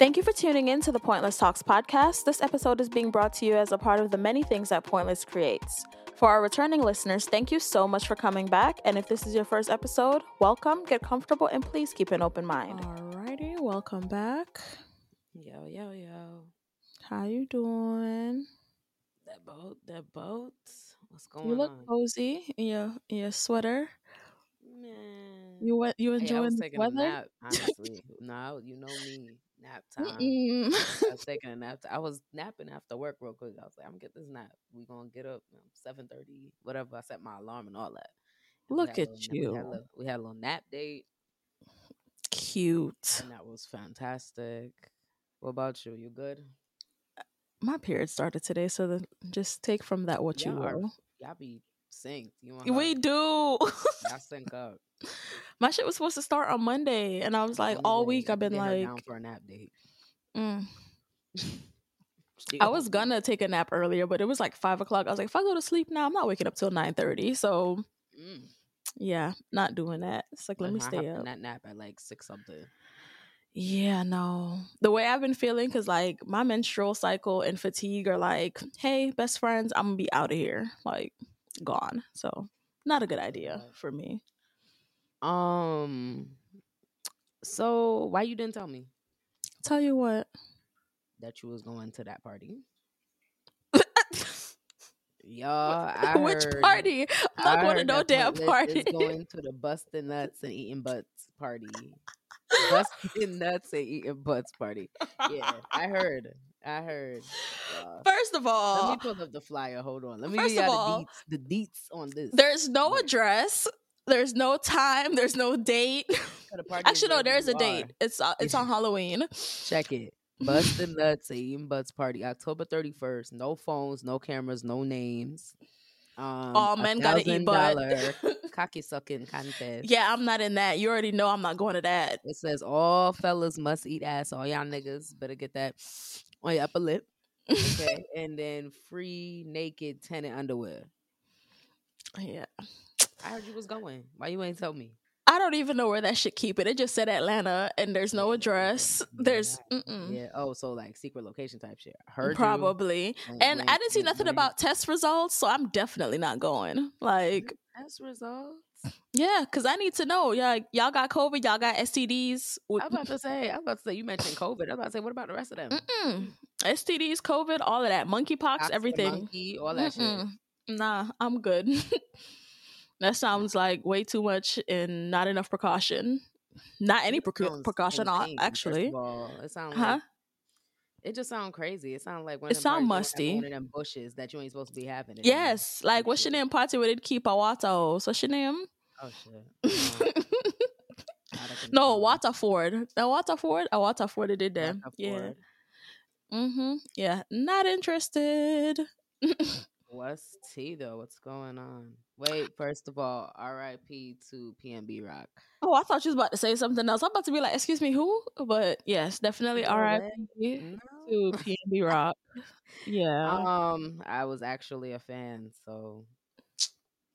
Thank you for tuning in to the Pointless Talks podcast. This episode is being brought to you as a part of the many things that Pointless creates. For our returning listeners, thank you so much for coming back. And if this is your first episode, welcome, get comfortable, and please keep an open mind. Alrighty, welcome back. Yo, yo, yo. How you doing? That boat, that boat. What's going You look on? cozy in your in your sweater. Man. You went you Hey, I enjoying was the weather? a nap, honestly. no, you know me. Nap time. I was taking a nap. I was napping after work real quick. I was like, I'm gonna get this nap. We gonna get up seven thirty, whatever. I set my alarm and all that. And Look at nap- We had, you. little, we had a little nap date, Cute. and that was fantastic. What about you? You good? Uh, my period started today, so the, just take from that what you Y'all are- will. Y'all be synced. You We her. do. Y'all sync up. My shit was supposed to start on Monday, and I was like, all week I've been like, down for a nap date. mm. I was gonna take a nap earlier, but it was like five o'clock. I was like, if I go to sleep now, I'm not waking up till nine thirty. So Mm. yeah, not doing that. It's like let me stay up. That nap at like six something. Yeah, no. The way I've been feeling, because like my menstrual cycle and fatigue are like, hey, best friends, I'm gonna be out of here, like gone. So not a good idea for me. Um. So why you didn't tell me Tell you what. that you was going to that party? Y'all, I Which heard- party? I'm not I going to no damn party. Is going to the busting nuts and eating butts party. busting nuts and eating butts party. Yeah, I heard. I heard. y'all. First of all, Let me pull up the flyer. Hold on. Let me First of all, the deets, the deets on this. there's no address. There's no time. There's no date. So the party is Actually, no, there's a date. It's uh, it's on Halloween. Check it. Busting nuts and eating butts party, October thirty first. No phones, no cameras, no names. Um, All men gotta eat butt. $1,000 cocky sucking contest. yeah, I'm not in that. You already know I'm not going to that. It says all fellas must eat ass. All y'all niggas better get that on your upper lip. Okay, and then free naked tenant underwear. Yeah. I heard you was going. Why you ain't tell me? I don't even know where that should keep it. It just said Atlanta, and there's no address. There's mm-mm, Yeah. Oh, so like secret location type shit. I heard you. probably, Wink, and I didn't see nothing wink. about test results, so I'm definitely not going. Like, test results. yeah, because I need to know. Yeah, y'all got COVID, y'all got STDs. I'm about to say, I'm about to say, you mentioned COVID. I'm about to say, what about the rest of them? Mm-mm. STDs, COVID, all of that, monkeypox, Pox, everything. monkey, all that shit. Mm-mm. Nah, I'm good. that sounds like way too much and not enough precaution. Not any It precaution, insane, actually. all. It sounds Huh? like it just sounds crazy. It sounds like one It of them sound parties where they have musty. One of them bushes that you ain't supposed to be having. Yes, like what's your name? Party where they keep a water. So your name? Oh shit. No. Waterford. A Waterford. A Waterford. They did that. Waterford. Yeah. Mm-hmm. Yeah. Not interested. What's T though? What's going on? Wait, first of all, R.I.P. to PNB Rock. Oh, I thought you was about to say something else. I'm about to be like, excuse me, who? But yes, definitely R.I.P. No. to PNB Rock. Yeah. Um, I was actually a fan, so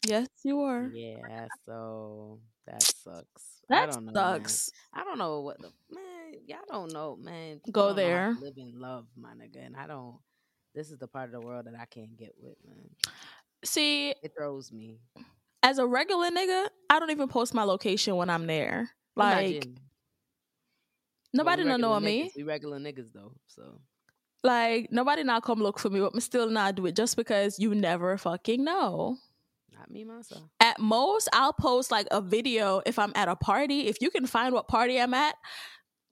yes, you were. yeah, so that sucks. That I don't know. man. sucks. I don't know what the man. Y'all don't know, man. People Go don't know how to there. live in love, my nigga, and I don't. This is the part of the world that I can't get with, man. See, It throws me. as a regular nigga, I don't even post my location when I'm there. Like Imagine. nobody Well, we don't know me. We regular niggas though, so Like nobody not come look for me, but me still not do it just because you never fucking know. not me myself. At most, I'll post like a video if I'm at a party. If you can find what party I'm at,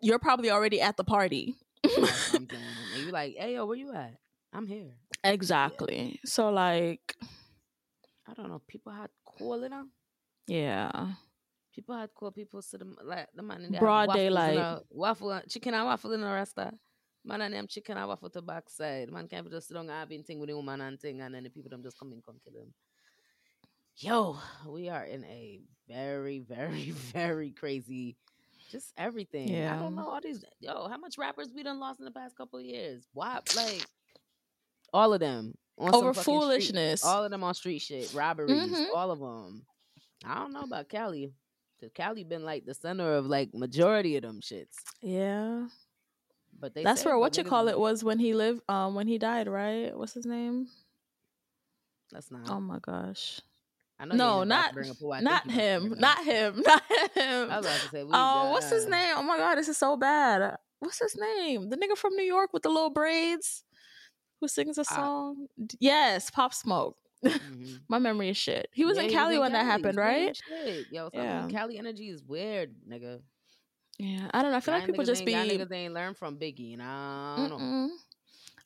you're probably already at the party. That's something. And you like, hey yo, where you at? I'm here. exactly. So like, I don't know. People had cool, know. yeah. People had cool. People to them like the man in there. Broad daylight. a- waffle, chicken and waffle in the rasta. Man and them chicken and waffle to backside. Man can't just sit down having thing with the woman and thing, and then the people them just come in, come kill them. Yo, we are in a very, very, very crazy. Just everything. Yeah. I don't know all these. Yo, how much rappers we done lost in the past couple of years? Why? Like all of them Over fucking street- foolishness. all of them on street shit, robberies, Mhm. all of them. I don't know about Cali, cause Cali been like the center of like majority of them shits. yeah. But they That's where what you call it was when he lived um when he died, right? What's his name? That's not. Oh my gosh. I know No, not not you about to him. Not him. Not him. I was about to say. We, Oh, what's his name? Oh my god, this is so bad. What's his name? The nigga from New York with the little braids who sings a song. D- Yes, Pop Smoke. mhm. My memory is shit. He was Yeah, in Cali when that happened, right? Shit. Yo, Yeah. yeah. Cali energy is weird, nigga. Yeah, I don't know. I feel like people just be. niggas ain't learn from Biggie, and I don't know.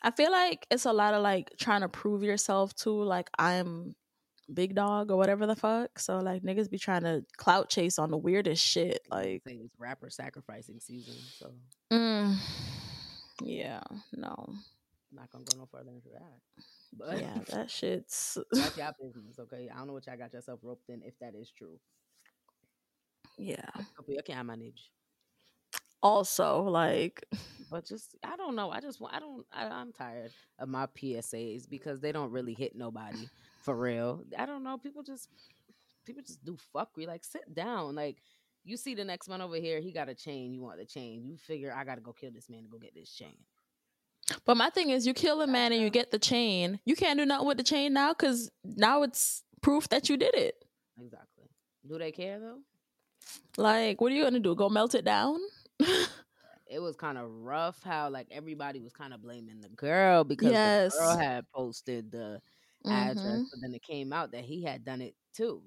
I feel like it's a lot of like trying to prove yourself to Like I'm big dog or whatever the fuck. So like niggas be trying to clout chase on the weirdest shit. Like, it's rapper sacrificing season, so mm, yeah, no, not gonna go no further into that. But yeah, that shit's that's y'all business, okay? I don't know what y'all got yourself roped in if that is true. yeah. Okay, I can't manage. Also, like, But just I don't know. I just I don't I, I'm tired of my PSAs because they don't really hit nobody for real. I don't know. People just people just do fuckery. Like sit down. Like you see the next man over here, he got a chain. You want the chain. You figure I gotta go kill this man to go get this chain. But my thing is, you kill a man and you get the chain. You can't do nothing with the chain now because now it's proof that you did it. Exactly. Do they care though? Like, what are you gonna do? Go melt it down? It was kind of rough how like everybody was kind of blaming the girl because Yes. the girl had posted the address, Mhm. but then it came out that he had done it too.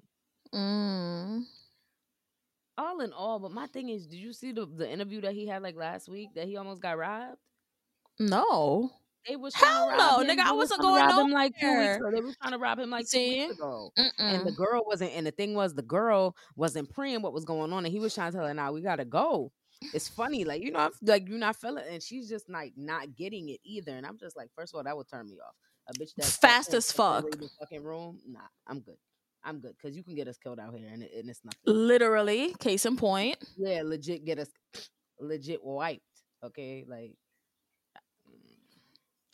Mm. all in all, but my thing is, did you see the the interview that he had like last week that he almost got robbed? No. They was Hell trying to rob no, him. nigga, I wasn't going rob him like two weeks ago. They was trying to rob him like two weeks ago. And the girl wasn't, and the thing was, the girl wasn't praying what was going on, and he was trying to tell her, "Now we gotta go." It's funny, like you know, I'm, like you're not feeling, and she's just like not getting it either. And I'm just like, first of all, that would turn me off. A bitch that's Fast as fuck. The fucking room, nah, I'm good. I'm good because you can get us killed out here, and, it, and it's nothing. Literally, case in point. yeah, legit get us legit wiped. Okay, like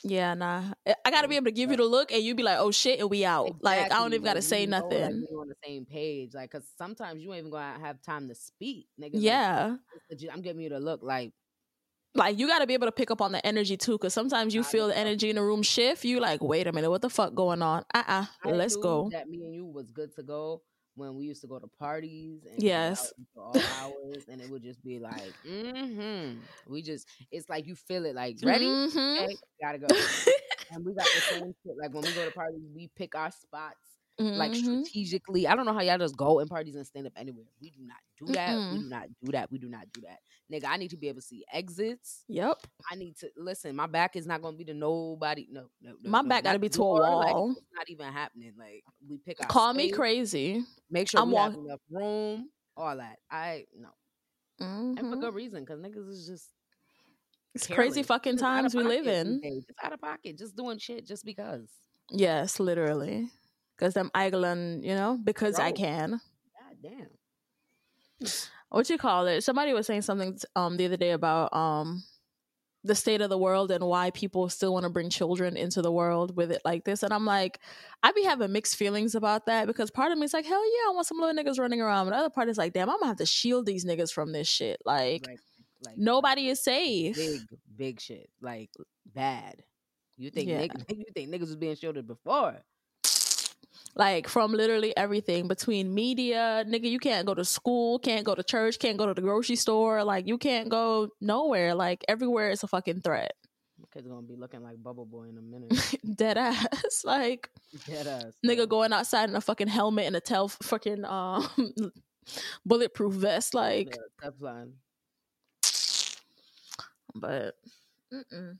Yeah, nah. I- I gotta be able to give you the look and you be like, oh shit, and we out. Like, I don't even gotta say we know, Like, nothing. we on the same page, like, cause sometimes you ain't even gonna have time to speak, nigga. Yeah. legit, I'm giving you the look, like, Like, you gotta be able to pick up on the energy too, because sometimes you Nah, feel the energy in the room shift. You like, wait a minute, what the fuck going on? Uh uh I let's knew go. That me and you was good to go when we used to go to parties and Yes. go out until all hours, and it would just be like, mm-hmm. We just, it's like you feel it, like ready, Mhm. okay, gotta go. and we got the same shit. Like when we go to parties, we pick our spots. Like Mhm. strategically. I don't know how y'all just go in parties and stand up anywhere. We do not do that. We Mm-mm. do not do that. We do not do that. Nigga, I need to be able to see exits. Yep. I need to listen. My back is not gonna be to nobody. No, no, no My no, back gotta be to a door, like, wall. it's not even happening. Like we pick our Call me crazy. Make sure I'm we have enough room. All that. I no, and for Mhm. good reason because niggas is just It's crazy fucking Just times we live in. Just out of pocket, just doing shit just because. Yes, literally. Because I'm idling, you know, because I can. God damn. what you call it somebody was saying something um the other day about um the state of the world and why people still want to bring children into the world with it like this and i'm like i be having mixed feelings about that because part of me is like hell yeah i want some little niggas running around but the other part is like damn i'm gonna have to shield these niggas from this shit like Like, like nobody is safe big, big shit. Like bad. You think Yeah. niggas, you think niggas was being shielded before? Like from literally everything between media nigga you can't go to school can't go to church can't go to the grocery store like you can't go nowhere like everywhere is a fucking threat My kid's gonna be looking like Bubble Boy in a minute. dead ass like Dead ass. nigga going outside in a fucking helmet and a tail fucking um bulletproof vest like Yeah, Teflon. but mm-mm.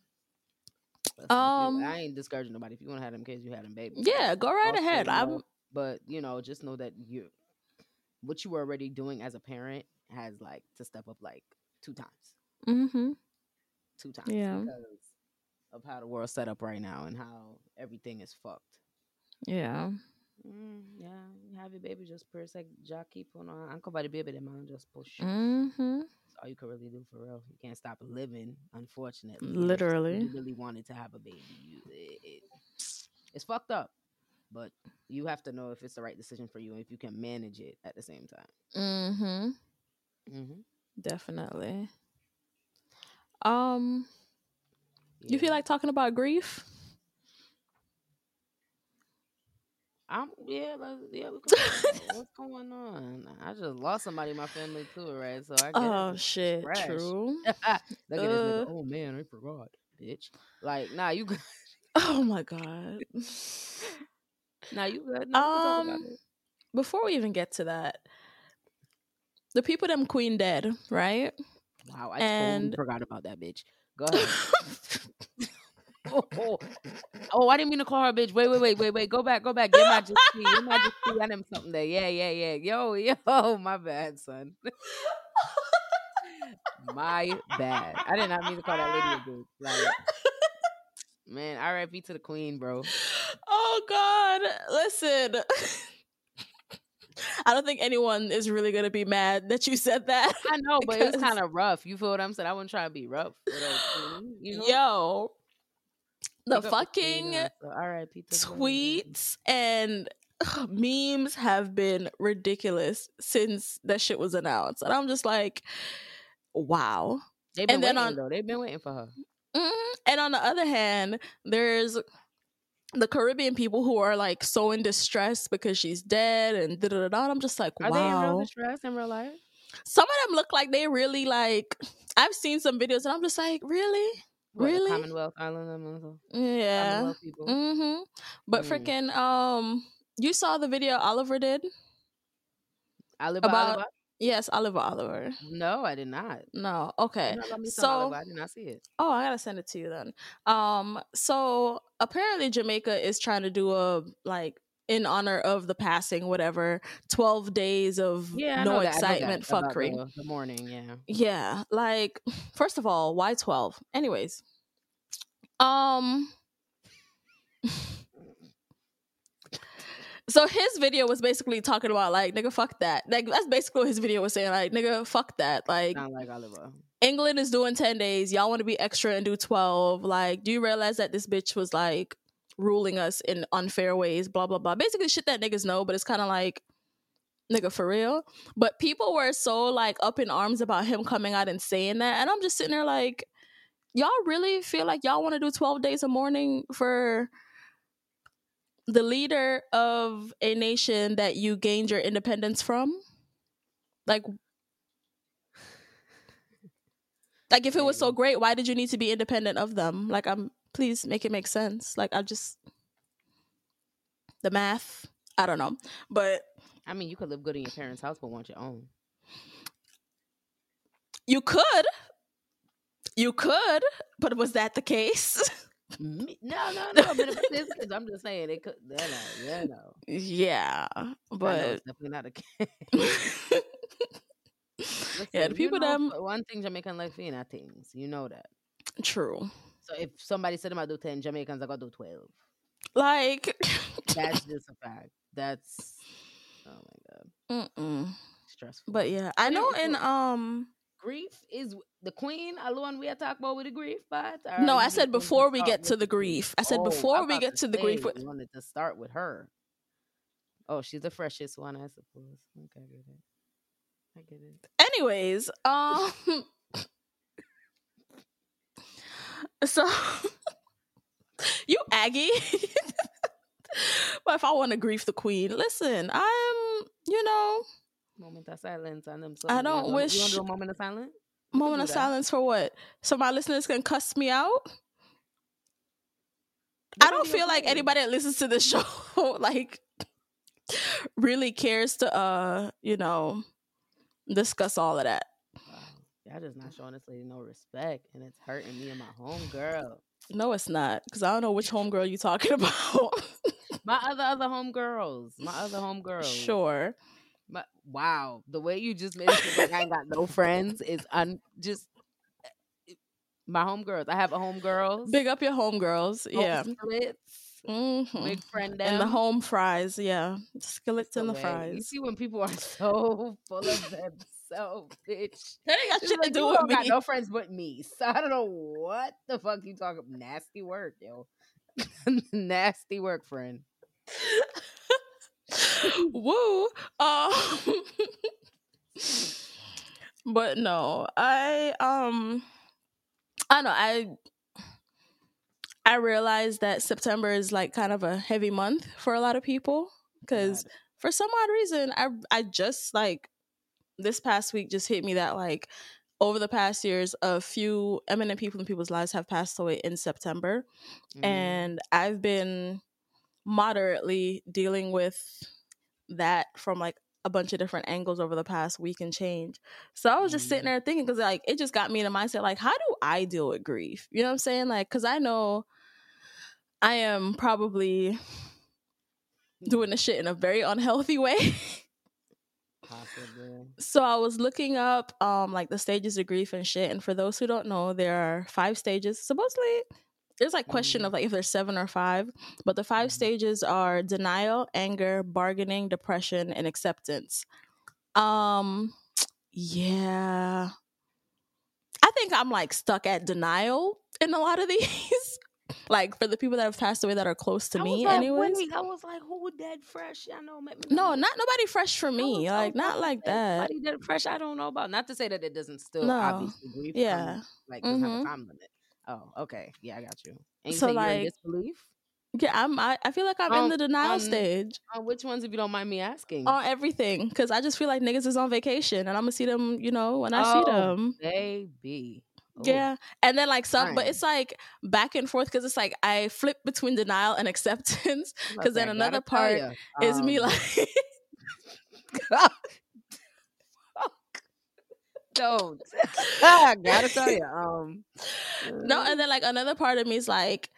Listen, Um, I ain't discouraging nobody. If you want to have them kids, you had them babies. yeah go right Also, ahead you i'm But you know, just know that you, what you were already doing as a parent, has like to step up like two times, mm-hmm two times. Yeah. Because of how the world's set up right now and how everything is fucked. yeah Mm, yeah, you have your baby just per sec. Jack keep on. Uncle by the baby, the man just push. mm-hmm That's all you can really do for real. You can't stop living, unfortunately. Literally. you really wanted to have a baby. You, it, it, it's fucked up, but you have to know if it's the right decision for you and if you can manage it at the same time. mm-hmm Mm-hmm. definitely um You feel like talking about grief? I'm yeah, let's, yeah. We can talk about what's going on? I just lost somebody in my family too, right? So I get Oh shit, fresh. true. Look at this nigga. Uh. Oh man, I forgot, bitch. Like, nah, you good. Oh my god. Nah, you good. No, we can talk about Um. Before we even get to that, the people them queen dead, right? Wow, I totally and- forgot about that bitch. Go ahead. Oh, oh. I didn't mean to call her a bitch. Wait, wait, wait, wait, wait. Go back, go back. Your Majesty, Your Majesty. I them something there. Yeah, yeah, yeah. Yo, yo, my bad, son. my bad. I did not mean to call that lady a bitch. Like, man, R.I.P. to the queen, bro. oh god. Listen. I don't think anyone is really gonna be mad that you said that. I know, but it was kind of rough. You feel what I'm saying? I wasn't try to be rough. queen, uh, You know? Yo. The Pick up queen, fucking so R.I.P. to the queen. tweets and memes have been ridiculous since that shit was announced. And I'm just like, wow. They've been and waiting on- though. They've been waiting for her. Mhm. And on the other hand, there's the Caribbean people who are like so in distress because she's dead and da da da. da. I'm just like, wow. Are they in real distress in real life? Some of them look like they really like. I've seen some videos and I'm just like, really? Really? Commonwealth Island, Yeah. Commonwealth people. Mm-hmm. But Mm. freaking, um, you saw the video Oliver did? Oliver, About- Oliver? Yes, Oliver Oliver. No, I did not. No, okay. Not let me some So, Oliver. I did not see it. oh, I gotta send it to you then. Um, so apparently Jamaica is trying to do a like in honor of the passing, whatever, twelve days of Yeah, no that. Excitement, fuckery. The, the morning, yeah. Yeah, like first of all, why twelve? Anyways, um. So his video was basically talking about like nigga fuck that. Like that's basically what his video was saying. Like nigga fuck that. Like Sound like Oliver. England is doing 10 days. Y'all want to be extra and do 12. Like, do you realize that this bitch was like ruling us in unfair ways? Blah, blah, blah. Basically, shit that niggas know, but it's kind of like, nigga, for real. But people were so like up in arms about him coming out and saying that. And I'm just sitting there like, y'all really feel like y'all want to do 12 days of mourning for the leader of a nation that you gained your independence from? Like, like if it was so great, why did you need to be independent of them? Like I'm please make it make sense. Like I just the math. I don't know. But I mean, you could live good in your parents' house, but want your own. you could. You could, but was that the case? No, no, no. But I'm just saying it could. You know, yeah, no. yeah. But it's definitely not a case. yeah, the people that one thing Jamaican like Fina things, you know that. true. So if somebody said them I do ten, Jamaicans I gotta do twelve. Like That's just a fact. That's oh my god, mm-mm. stressful. But yeah, I know in um grief is the queen alone. We are talking about with the grief but no, I said before we get to the grief. I said Oh, before we get to the grief with we wanted to start with her. Oh, she's the freshest one, I suppose. Okay, I get it. I get it. anyways um so you aggie but if i want to grief the queen listen i'm you know Moment of silence and them. I don't You wish- want to do a moment of silence? moment of that. silence for what so my listeners can cuss me out i don't feel like anybody that listens to this show like really cares to uh you know discuss all of that. Y'all just not showing this lady no respect, and it's hurting me and my home girl. no it's not because i don't know which homegirl you talking about My other other home girls. My other home girls. sure My, wow, the way you just made it like I ain't got no friends is un just eh, my homegirls. I have a homegirls. Big up your homegirls. Yeah. splits, Mm-hmm. big friend And the home fries. Yeah. Skillets and the way. You see when people are so full of themselves, bitch. That ain't got shit to do with don't got me. no friends but me. So I don't know what the fuck you talking. Nasty work, yo. Nasty work, friend. Woo. Um, but no, I um I don't know I I realized that September is like kind of a heavy month for a lot of people because for some odd reason, I I just like this past week just hit me that like over the past years, a few eminent people in people's lives have passed away in September, Mhm. and I've been moderately dealing with that from like a bunch of different angles over the past week and change. So I was just sitting Mhm. there thinking because like it just got me in a mindset like how do I deal with grief? You know what I'm saying? Like because I know I am probably doing the shit in a very unhealthy way. Possibly. so I was looking up um like the stages of grief and shit. And for those who don't know, there are five stages. Supposedly there's like question of like if there's seven or five, but the 5 Mhm. stages are denial, anger, bargaining, depression, and acceptance. Um yeah. I think I'm like stuck at denial in a lot of these. Like for the people that have passed away that are close to I me like, anyways. wait, I was like, who dead fresh? I know. Me No, not nobody fresh for me. so Like not like that. Somebody dead fresh. I don't know about. Not to say that it doesn't still No. obviously grief. Yeah. like doesn't have a time limit. Oh, okay. Yeah, I got you. And you So, in like, disbelief Yeah, I'm. I, I feel like I'm in Um, the denial um, stage on which ones, if you don't mind me asking? on everything because I just feel like niggas is on vacation and I'm gonna see them. You know, when I see Oh, them. baby. Yeah, and then like some, but it's like back and forth because it's like I flip between denial and acceptance because then another part ya, is me um, like don't. I gotta tell you. Um, no, and then like another part of me is like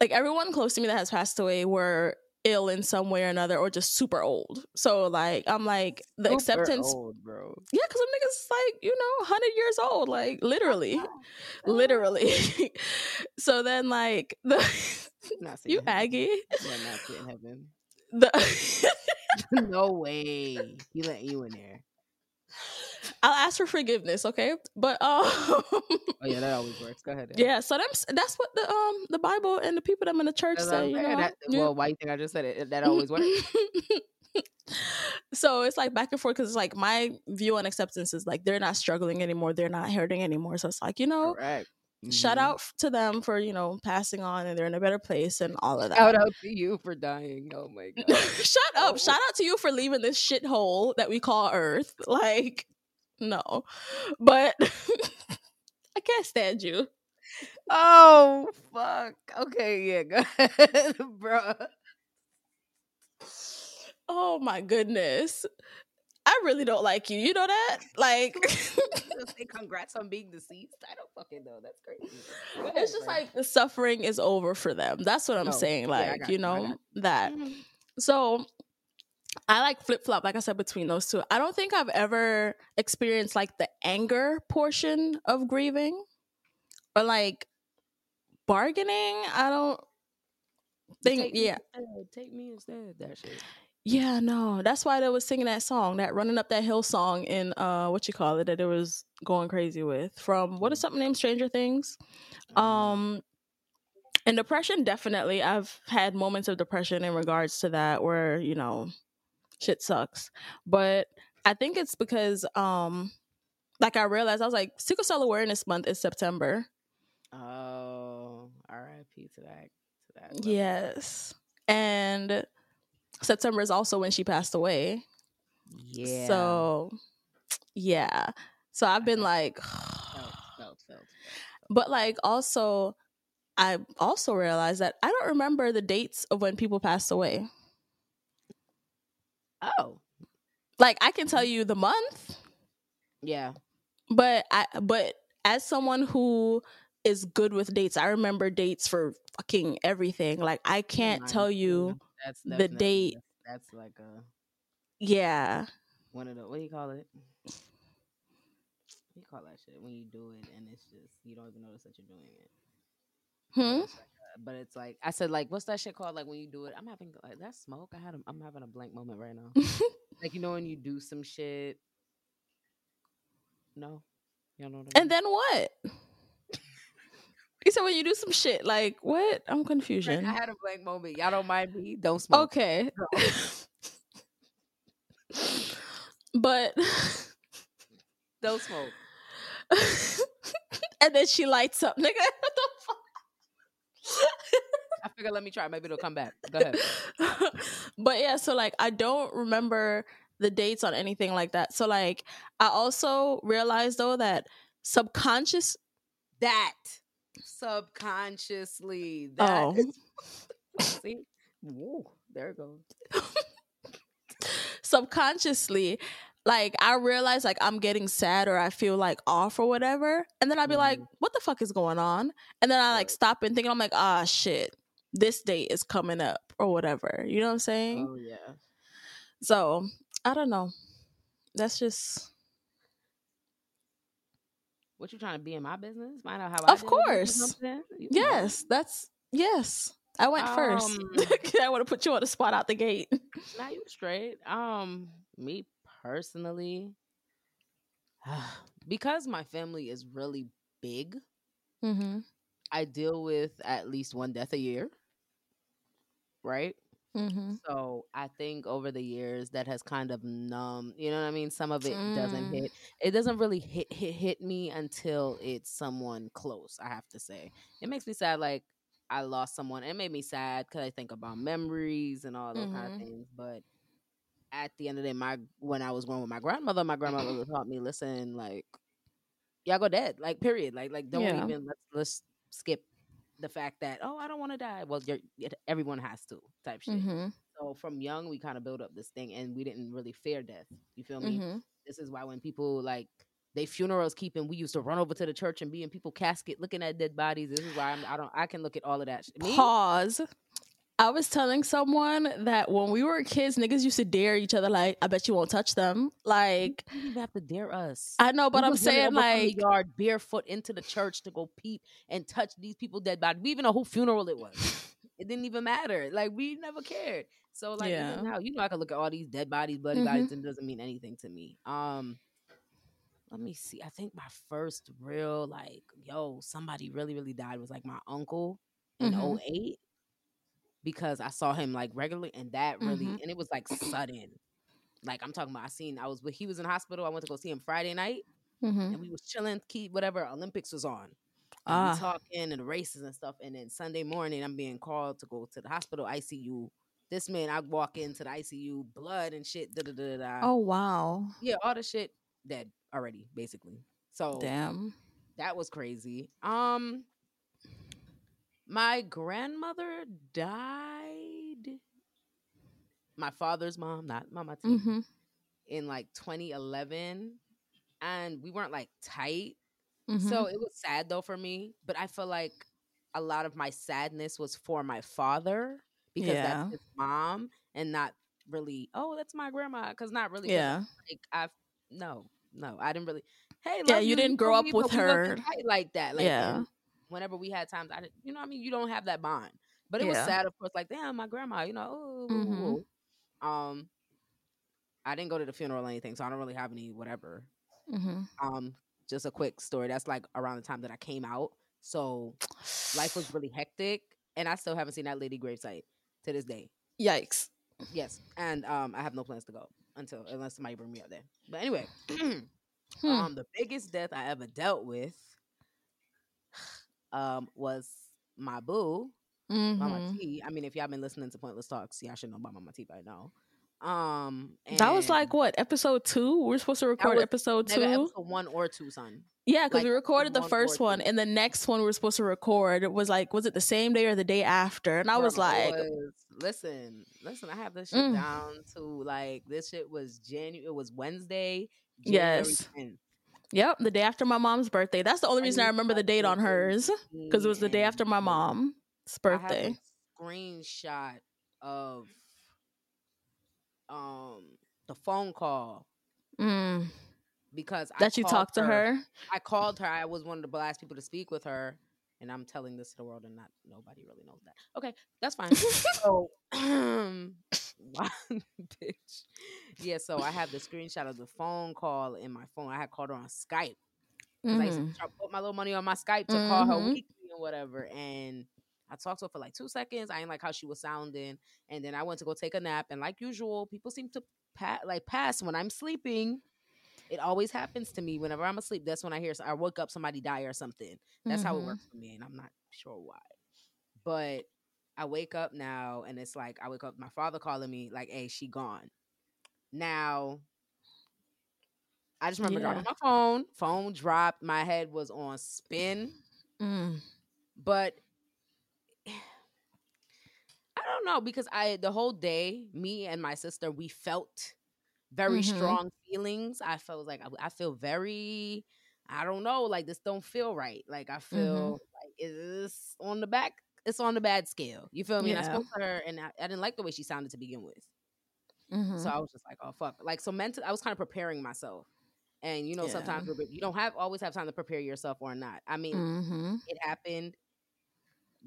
like everyone close to me that has passed away were ill in some way or another or just super old. So like I'm like the super acceptance old, bro. Yeah, because some niggas like, you know, 100 years old, like literally. Literally. so then, like, the you heaven. Aggie. Yeah, not seeing heaven. The no way. He let you in there. I'll ask for forgiveness, okay? But um Oh yeah, that always works. Go ahead. yeah, so them that's what the um the Bible and the people that I'm in the church That's say, I'm you know. That- Yeah. well, why you think I just said it? That always works. so it's like back and forth because it's like my view on acceptance is like they're not struggling anymore, they're not hurting anymore. So it's like you know, Correct. shout Mhm. out to them for you know passing on and they're in a better place and all of that. Shout out to you for dying. Oh my god. Shut up! Oh. Shout out to you for leaving this shithole that we call Earth. Like, no, but I can't stand you. oh fuck. Okay, yeah, go ahead, bro. Oh my goodness. I really don't like you. You know that? Like Say congrats on being deceased. I don't fucking know. That's crazy. Ahead, it's just bro. like the suffering is over for them. That's what I'm No, saying. Like, got you you, know, got that. Mhm. So I like flip flop, like I said, between those two. I don't think I've ever experienced like the anger portion of grieving or like bargaining. I don't think, Take yeah. instead, Take me instead. That shit. Yeah, no. That's why they was singing that song, that running up that hill song in uh what you call it that it was going crazy with from what is something named Stranger Things. Um, Um and depression definitely I've had moments of depression in regards to that where, you know, shit sucks. But I think it's because um like I realized I was like sickle cell awareness month is September. oh, R.I.P. to that. To that. Yes. And September is also when she passed away. Yeah. So, yeah. So I've been like, felt, felt, felt. but like also, I also realized that I don't remember the dates of when people passed away. Oh, Like I can tell you the month, yeah. but I but as someone who is good with dates, I remember dates for fucking everything. Like I can't Mine tell you, That's the date. That's, that's like a yeah. one of the what do you call it? What do you call that shit when you do it and it's just you don't even notice that you're doing it. Hmm? It's like a- But it's like I said, like what's that shit called? Like when you do it, I'm having like that smoke. I had, a, I'm having a blank moment right now. like you know when you do some shit. No, you know what I mean. And then what? You said when you do some shit, like what? I'm confusion. I had a blank moment. Y'all don't mind me? Don't smoke. Okay. but Don't smoke. and then she lights up, nigga. What the figure let me try. Maybe it'll come back. Go ahead. but yeah, so like I don't remember the dates on anything like that. So like I also realized though that subconscious that subconsciously that Oh. see Woo, there it goes subconsciously like I realize like I'm getting sad or I feel like off or whatever. And then I'd be like, what the fuck is going on? And then I like stop and think I'm like, ah shit, this date is coming up or whatever. You know what I'm saying? oh yeah So I don't know. That's just what you trying to be in my business find out how I Of deal with this or course. something? You can go. yes, that's yes. I went first. Um, I want to put you on the spot out the gate. Now you straight. Um, me personally, because my family is really big, Mm-hmm. I deal with at least one death a year. Right. Mm-hmm. So I think over the years that has kind of numb. You know what I mean? Some of it doesn't Mm. hit. It doesn't really hit hit hit me until it's someone close. I have to say, it makes me sad. Like I lost someone. It made me sad because I think about memories and all those kind Mhm. of things. But at the end of the day, my when I was growing with my grandmother, my grandmother taught me, listen, like y'all go dead, like period, like like don't Yeah. even let's let's skip the fact that oh I don't want to die. Well, you're, everyone has to type shit. Mm-hmm. So from young, we kind of build up this thing, and we didn't really fear death. You feel me? Mm-hmm. This is why when people like they funerals keeping, we used to run over to the church and be in people casket looking at dead bodies. This is why I'm, I don't I can look at all of that. shit. Pause. I was telling someone that when we were kids, niggas used to dare each other. Like, I bet you won't touch them. Like, You have to dare us. I know, but We I'm saying like, yard barefoot into the church to go peep and touch these people dead bodies. We even know who funeral it was. it didn't even matter. Like we never cared. So like Yeah. now, you know, I can look at all these dead bodies, bloody Mhm. bodies, and it doesn't mean anything to me. Um, let me see. I think my first real like, yo, somebody really really died was like my uncle in Mhm. 08 because I saw him like regularly, and that really, Mhm. and it was like sudden. Like I'm talking about, I seen I was with he was in hospital. I went to go see him Friday night Mhm. and we was chilling, keep whatever Olympics was on. And Ah. we talking and the races and stuff. And then Sunday morning, I'm being called to go to the hospital ICU. This man, I walk into the ICU, blood and shit. Da da da da. oh wow, yeah, all the shit dead already, basically. So damn. that was crazy. Um, my grandmother died. My father's mom, not Mama T Mm-hmm. in like 2011 and we weren't like tight Mm-hmm. so it was sad though for me but i feel like a lot of my sadness was for my father because Yeah. that's his mom and not really oh that's my grandma because not really. yeah, like i've no no i didn't really hey Yeah, love you didn't grow up with But we wasn't her. like that like Yeah. Whenever we had times i didn't you know what i mean you don't have that bond but it was sad of course like damn my grandma you know ooh, Mhm. ooh. um i didn't go to the funeral or anything so i don't really have any whatever mm-hmm. um just a quick story that's like around the time that i came out so life was really hectic and i still haven't seen that lady gravesite to this day Yikes. yes and um i have no plans to go until unless somebody bring me up there but anyway Hmm. um the biggest death i ever dealt with um was my boo mama Mhm. t i mean if y'all been listening to pointless talks y'all should know about mama t by now um That was like what episode two? We're supposed to record was episode two. episode one or two son Yeah, because Like, we recorded the first one, and the next one we were supposed to record it was like, was it the same day or the day after? And I was like, was- listen, listen, I have this shit Mm. down to like this shit was January. It was Wednesday. January Yes. 10th, yep, the day after my mom's birthday. That's the only reason I remember the date on hers because it was the day after my mom's I have birthday. a screenshot of um the phone call Mm, because I that you talked to her. I called her. I was one of the last people to speak with her, and I'm telling this to the world, and not nobody really knows that. Okay, that's fine. so, why- bitch. Yeah, so I have the screenshot of the phone call in my phone. I had called her on Skype. I used Mhm. to put my little money on my Skype to call her Mhm. weekly and whatever. And I talked to her for like two seconds. I didn't like how she was sounding, and then I went to go take a nap. And like usual, people seem to pa- like pass when I'm sleeping. It always happens to me whenever I'm asleep. That's when I hear I woke up somebody die or something. That's how it works for me, and I'm not sure why. but I wake up now and it's like I wake up my father calling me like, "Hey, she gone." Now, I just remember Yeah. dropping my phone. Phone dropped. My head was on spin, Mm. but I don't know because I the whole day, me and my sister, we felt very Mhm. strong feelings. I felt like I, I feel very. I don't know, like this don't feel right. Like I feel like it's on the back. It's on the bad scale. You feel me? And I spoke to her, and I, I didn't like the way she sounded to begin with. Mhm. So I was just like, oh fuck. Like so mental I was kind of preparing myself. And you know, Yeah. sometimes you don't have always have time to prepare yourself or not. I mean, Mhm. it happened.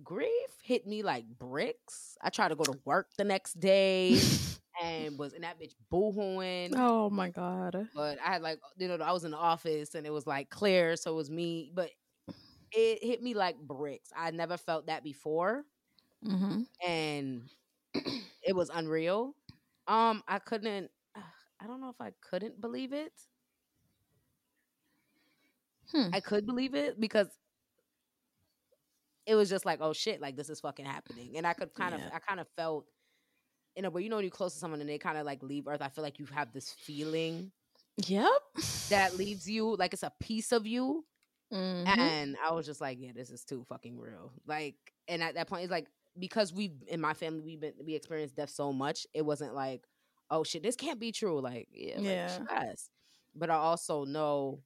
Grief hit me like bricks. I tried to go to work the next day and was in that bitch boohooing. oh my god. But I had like you know, I was in the office and it was like clear, so it was me. But it hit me like bricks. I never felt that before. Mhm. and it was unreal. Um, I couldn't. I don't know if I couldn't believe it. Hmm. I could believe it because it was just like, oh shit, like this is fucking happening, and I could kind Yeah. of, I kind of felt in a way, you know, when you're close to someone and they kind of like leave Earth. I feel like you have this feeling Yep. that leaves you, like it's a piece of you, Mhm. and I was just like, yeah, this is too fucking real. Like, and at that point, it's like because we in my family we've been we experienced death so much, it wasn't like, oh shit, this can't be true. Like, yeah, like, Yeah. yes. But I also know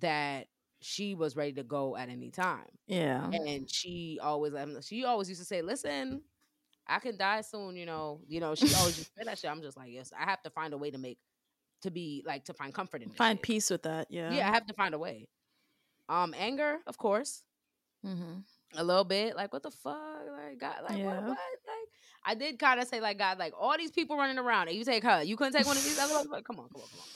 that she was ready to go at any time, yeah. and she always she always used to say, listen. I can die soon, you know. You know, she always used to say that shit. I'm just like, yes, I have to find a way to make to be like to find comfort in this Find shit. peace with that. Yeah. Yeah, I have to find a way. Um, anger, of course, Mm-hmm. a little bit. Like, what the fuck? Like, God, like, Yeah. what, what? Like, I did kind of say, like, God, like, all these people running around, and you take her. You couldn't take one of these other ones? Like, come on, come on, come on.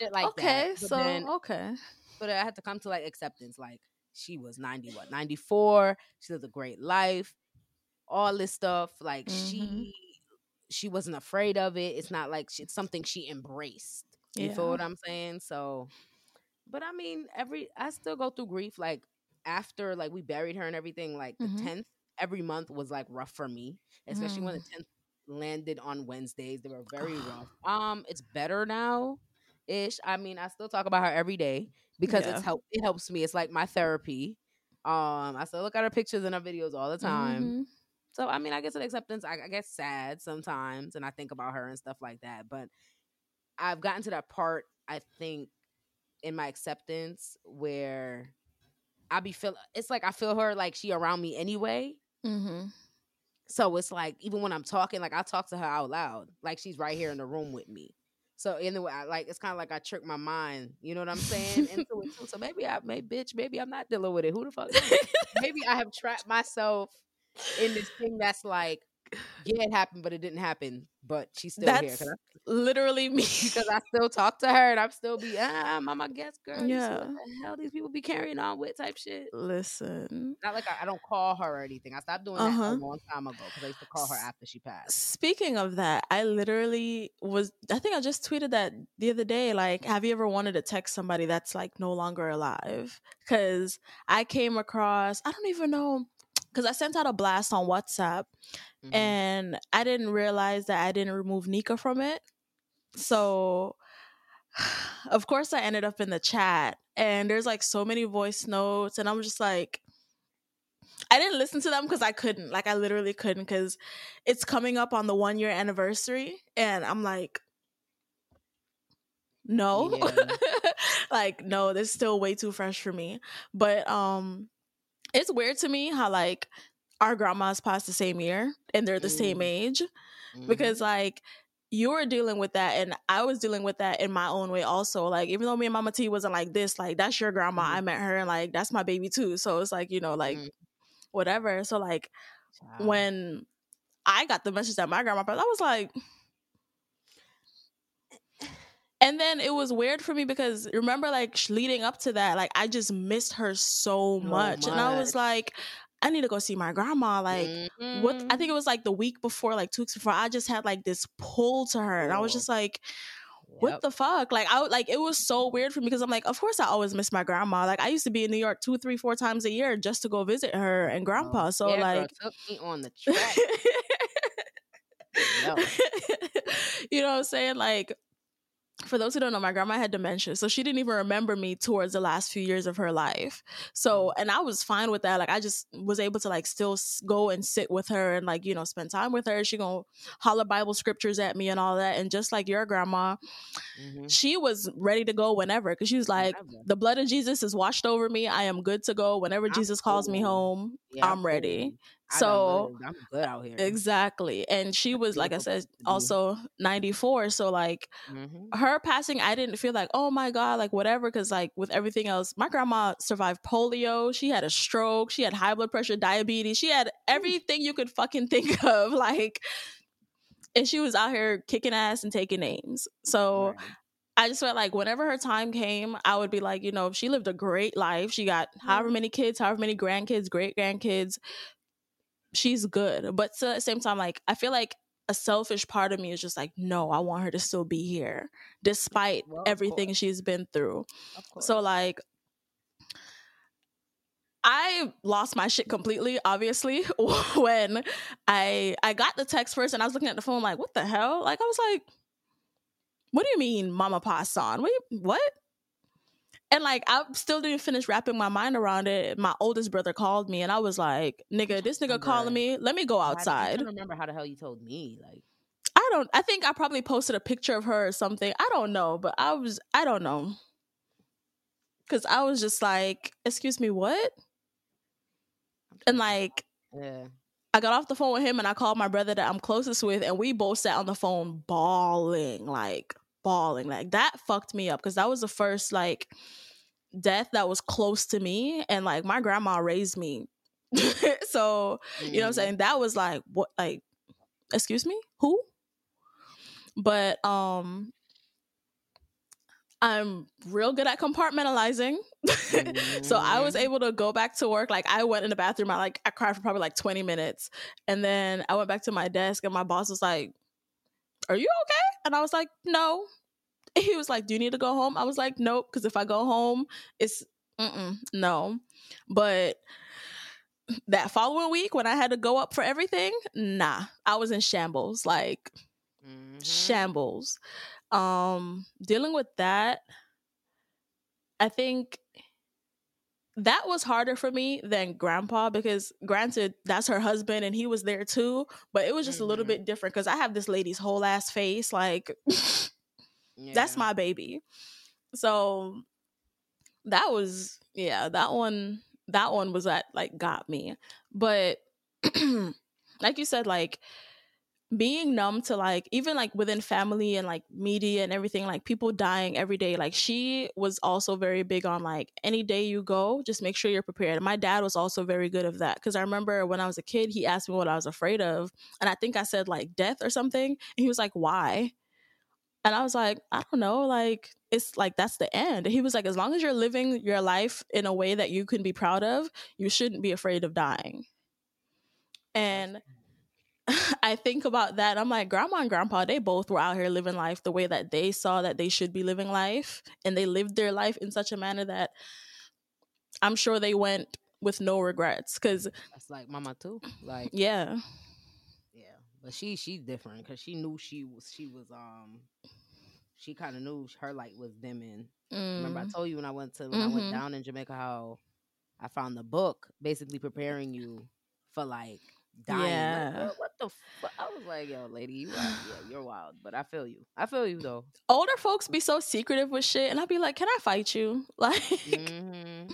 Shit like okay. that. But So then, okay. But I had to come to like acceptance. Like, she was 90, what, 94. She lived a great life. All this stuff. Like, Mhm. she she wasn't afraid of it. It's not like she, it's something she embraced. You Yeah. feel what I'm saying? So, but I mean, every I still go through grief. Like after like we buried her and everything. Like Mhm. the tenth every month was like rough for me, especially when Mm. the tenth landed on Wednesdays. They were very rough. Um, it's better now, ish. I mean, I still talk about her every day because Yeah. it's help. It helps me. It's like my therapy. Um, I still look at her pictures and her videos all the time. Mhm. So I mean, I guess an acceptance. I, I get sad sometimes, and I think about her and stuff like that. But I've gotten to that part. I think in my acceptance where I be feel. It's like I feel her like she around me anyway. Mhm. So it's like even when I'm talking, like I talk to her out loud, like she's right here in the room with me. So in the way, I, like it's kind of like I tricked my mind. You know what I'm saying? Into it too. So maybe I, may bitch, maybe I'm not dealing with it. Who the fuck? maybe I have trapped myself in this thing that's like, yeah, it happened, but it didn't happen. But she's still here That's because literally me. because I still talk to her and I'm still be ah, mama guess girl. You see Yeah. what the hell these people be carrying on with type shit. Listen. Not like I, I don't call her or anything. I stopped doing Uh-huh. that a long time ago because I used to call her after she passed. Speaking of that, I literally was I think I just tweeted that the other day like have you ever wanted to text somebody that's like no longer alive? Cuz I came across I don't even know cuz I sent out a blast on WhatsApp Mhm. and I didn't realize that I didn't remove Nika from it. So of course I ended up in the chat and there's like so many voice notes and I'm just like I didn't listen to them because I couldn't. Like I literally couldn't because it's coming up on the one year anniversary and I'm like no. Yeah. like no, this is still way too fresh for me. But um it's weird to me how like our grandmas passed the same year and they're the same Mm. age Mhm. because like you were dealing with that and I was dealing with that in my own way also. Like even though me and Mama T wasn't like this, like that's your grandma. Mhm. I met her and like that's my baby too. So it's like, you know, like Mhm. whatever. So like Child. when I got the message that my grandma passed, I was like and then it was weird for me because remember like leading up to that, like I just missed her so oh much. And I was like, I need to go see my grandma. Like what I think mm-hmm. it was like the week before, like two weeks before, I just had like this pull to her, and I was just like, what Yep. the fuck? Like I like it was so weird for me because I'm like, of course I always miss my grandma. Like I used to be in New York two, three, four times a year just to go visit her and oh, grandpa. Oh, so yeah, girl, like took me on the track. Yo. you know what I'm saying? Like for those who don't know, my grandma had dementia, so she didn't even remember me towards the last few years of her life. So, and I was fine with that. Like, I just was able to like still go and sit with her and like you know spend time with her. She gonna holler Bible scriptures at me and all that. And just like your grandma, Mhm. she was ready to go whenever because she was like, the blood of Jesus is washed over me. I am good to go whenever I'm Jesus calls me home. Yeah, I'm ready. Cool. I done So. I'm good out here. exactly, and she was like I said, be. also 94. So like Mhm. her passing, I didn't feel like, oh my God, like whatever. Cause like with everything else, my grandma survived polio. She had a stroke. She had high blood pressure, diabetes. She had everything you could fucking think of. Like, and she was out here kicking ass and taking names. So Right. I just felt like whenever her time came, I would be like, you know, she lived a great life. She got however many kids, however many grandkids, great grandkids. She's good. But to the same time, like, I feel like a selfish part of me is just like, no, I want her to still be here despite Well, everything course. she's been through. So, like, I lost my shit completely, obviously, when I I got the text first and I was looking at the phone like, what the hell? Like I was like, what do you mean Mama passed on? What you- what? And like I still didn't finish wrapping my mind around it. My oldest brother called me and I was like, nigga, this nigga calling me. Let me go I- I'm outside. remember how the hell you told me. Like, I don't I think I probably posted a picture of her or something. I don't know, but I was I don't know. Cuz I was just like, "Excuse me, what?" And like yeah. I got off the phone with him and I called my brother that I'm closest with and we both sat on the phone bawling, like bawling. Like that fucked me up cuz that was the first like death that was close to me and like my grandma raised me. so, you know what I'm Mhm. saying? That was like what like excuse me? Who? But um I'm real good at compartmentalizing. so I was Mhm. able to go back to work. Like I went in the bathroom, I like I cried for probably like 20 minutes. And then I went back to my desk and my boss was like, Are you okay? And I was like, No. He was like, Do you need to go home? I was like, Nope, because if I go home, it's no. But that following week when I had to go up for everything, nah. I was in shambles. Like Mhm. shambles. Um, dealing with that, I think that was harder for me than grandpa because granted that's her husband and he was there too but it was just a little Mhm. bit different because i have this lady's whole ass face like that's my baby. So that was yeah that one that one was that like got me. But like you said like being numb to like even like within family and like media and everything like people dying every day like she was also very big on like any day you go just make sure you're prepared. And my dad was also very good of that because i remember when i was a kid he asked me what i was afraid of and i think i said like death or something and he was like why? And i was like i don't know like it's like that's the end. And he was like as long as you're living your life in a way that you can be proud of you shouldn't be afraid of dying. And I think about that. I'm like, grandma and grandpa, they both were out here living life the way that they saw that they should be living life. And they lived their life in such a manner that I'm sure they went with no regrets. Cause, That's like mama too. Like, yeah. yeah, but she she different because she knew she was she was um she kind of knew her light was dimming. Remember, I Mm. told you when I went to when I went Mhm. down in Jamaica how I found the book basically preparing you for like dying. Yeah. girl, what the fuck? I was like, yo, lady, you wild. yeah, you're wild. But I feel you. I feel you though. Older folks be so secretive with shit. And I'd be like, can I fight you? Like, Mhm.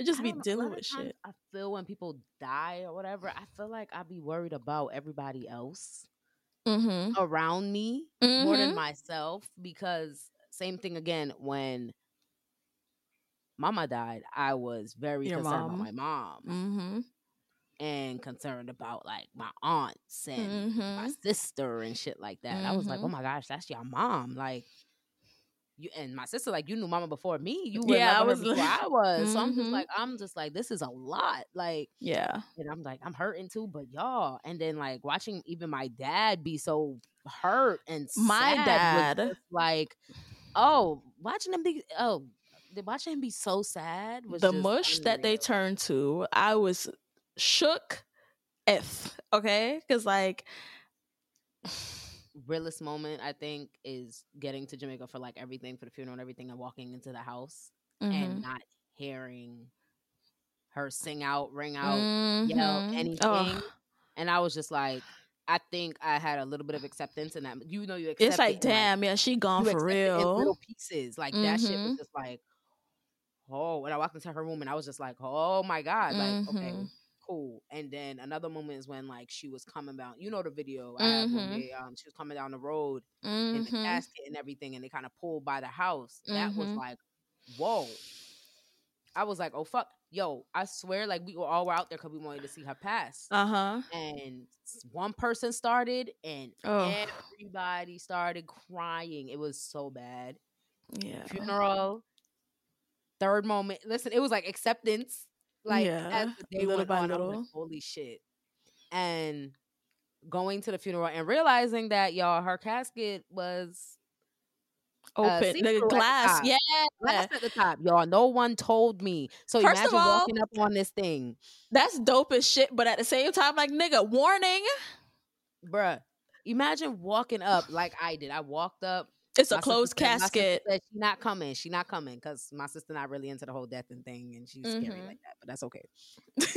I just I be dealing with shit. I feel when people die or whatever, I feel like I'd be worried about everybody else Mm-hmm. around me more than myself because same thing again when mama died, I was very Your concerned mom. about my mom Mm-hmm. And concerned about like my aunts and my Mm-hmm. sister and shit like that. I was like, oh my gosh, that's your mom. Like you and my sister, like you knew mama before me. You were Yeah, I was before li- I was. So I'm just Mhm. like, I'm just like, this is a lot. Like Yeah. and I'm like, I'm hurting too, but y'all. And then like watching even my dad be so hurt and My dad- like, oh, watching him be oh, watching him be so sad was the mush that they turned to, I was shook. F okay, because like realest moment I think is getting to Jamaica for like everything for the funeral and everything and walking into the house and mhm, not hearing her sing out, ring out, yell, mhm. anything. And I was just like, I think I had a little bit of acceptance in that. You know, you accept It's like, it damn, yeah, she gone for real. little pieces. Like that shit was Mhm. just like, oh. When I walked into her room and I was just like, oh my god, like okay, Mhm. Cool. And then another moment is when like she was coming down. You know the video I have when Mhm. they, um she was coming down the road in the Mhm. casket and everything, and they kind of pulled by the house. That was Mhm. like, whoa. I was like, oh fuck, yo! I swear, like we were all were out there because we wanted to see her pass. Uh huh. and one person started, and Oh. everybody started crying. It was so bad. Yeah. Funeral. Third moment. Listen, it was like acceptance. Like Yeah, as the day little went by on, was like, holy shit. And going to the funeral and realizing that y'all, her casket was Open see-through the at the glass. Yeah. glass at the top. Y'all, no one told me. So First imagine all- walking up on this thing, That's dope as shit. But at the same time, like nigga, warning. bruh. Imagine walking up like I did. I walked up. It's a my sister closed said- my sister casket. said she not coming. She not coming because my sister not really into the whole death and thing, and she's scary Mhm. like that. But that's okay.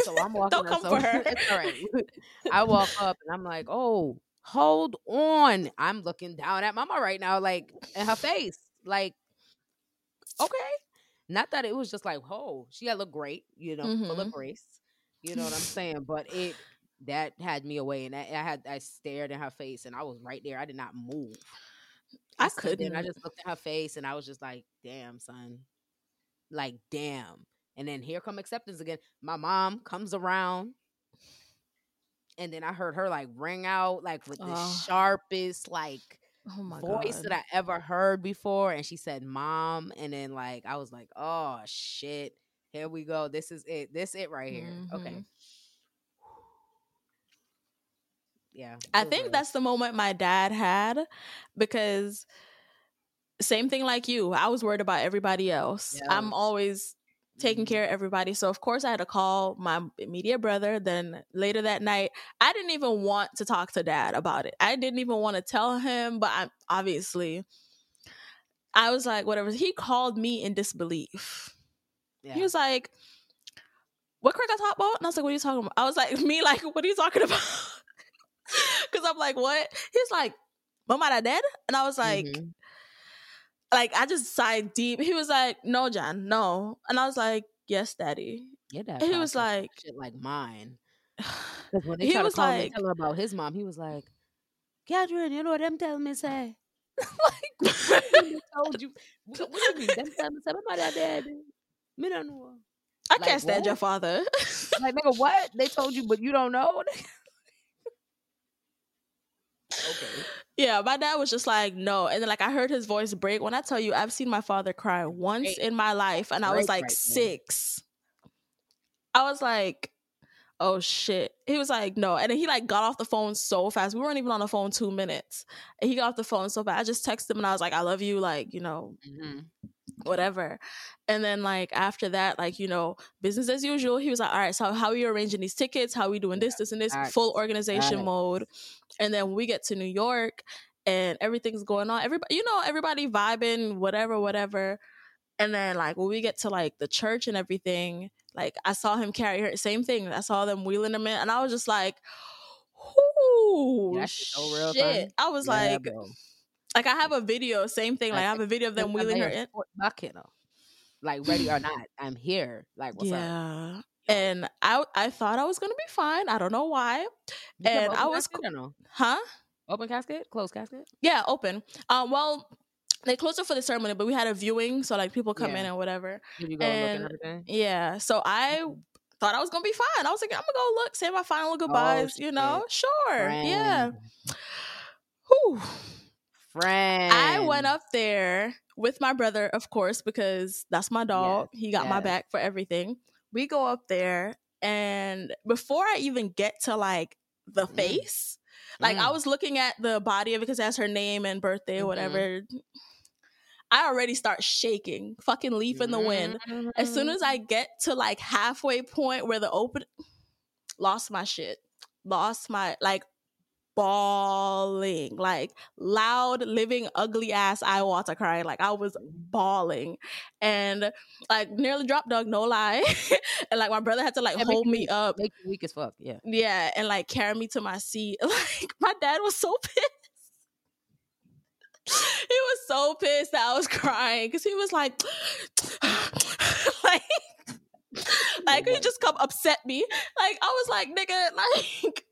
So I'm walking. Don't up, come so for her. it's all right. I walk up and I'm like, oh, hold on. I'm looking down at Mama right now, like in her face, like, okay. Not that it was just like, oh, she had looked great, you know, full of Mhm. grace. You know what I'm saying? But it that had me away, and I, I had I stared in her face, and I was right there. I did not move. I and I just looked at her face, and I was just like, "Damn, son, like damn." And then here come acceptance again. My mom comes around, and then I heard her like ring out like with the Oh. sharpest like Oh my voice god. that I ever heard before, and she said, "Mom," and then like I was like, "Oh shit." Here we go. This is it. This it right here. Mm-hmm. Okay. Yeah. I think that's the moment my dad had because same thing like you. I was worried about everybody else. I'm always taking Mhm. care of everybody. So of course I had to call my immediate brother. Then later that night, I didn't even want to talk to dad about it. I didn't even want to tell him, but I obviously I was like, whatever. He called me in disbelief. Yeah. He was like, "What crack I talk about?" And I was like, "What are you talking about?" I was like, "Me, like, what are you talking about?" Because I'm like, "What?" He's like, "Mama, dead?" And I was like, Mhm. like I just sighed deep. He was like, "No, John, no," and I was like, "Yes, Daddy." Yeah, dad he was like- shit like mine. Because when they He was to call me like- and tell him about his mom, he was like, Catherine, you know what them tell me say? like, what do you mean they told you. What, what you mean? Them tell me say, my dad dead. Me don't know. I Like, can't stand what? your father. Like, nigga, what? They told you, but you don't know? Okay. yeah, my dad was just like, "No," and then like I heard his voice break. When I tell you, I've seen my father cry once Right. in my life, and I was Right, like right, right. six. I was like, "Oh shit!" He was like, "No," and then he like got off the phone so fast. We weren't even on the phone two minutes, and he got off the phone so fast. I just texted him and I was like, "I love you," like you know, Mm-hmm. Whatever. And then like after that, like you know, business as usual. He was like, "All right, so how are you arranging these tickets? How are we doing this, this, and this?" facts, Full organization facts. mode. And then we get to New York, and everything's going on. Everybody, you know, everybody vibing, whatever, whatever. And then like when we get to like the church and everything, like I saw him carry her. Same thing. I saw them wheeling him in, and I was just like. Ooh, Yeah, that shit's real, shit! I was like, bro. Like I have a video, same thing. Like I have a video of them wheeling her in. Back in, like ready or not, I'm here. Like what's up? yeah. And I I thought I was gonna be fine. I don't know why. You And I was no? Huh? open casket, closed casket. Yeah, open. Um, well, they closed it for the ceremony, but we had a viewing, so like people come in and whatever. You go And- look and everything? Yeah. So I thought I was gonna be fine. I was like, I'm gonna go look, say my final goodbyes. you know, sure. Yeah. Friend. Whew. Friend. I went up there with my brother, of course, because that's my dog. he got my back for everything. We go up there, and before I even get to like the Mm. face, Like I Mm. was looking at the body of it because that's her name and birthday or Mhm. whatever. I already start shaking, fucking leaf in the wind. As soon as I get to like halfway point where the open lost my shit. Lost my like bawling. Like loud, living, ugly ass eye water crying. Like I was mm-hmm. bawling. And like nearly dropped dog, no lie. and like my brother had to like hold me weak. up. Make you weak as fuck. Yeah. Yeah, and like carry me to my seat. Like my dad was so pissed. He was so pissed that I was crying because he was like, like, like he just come upset me. Like I was like, nigga, like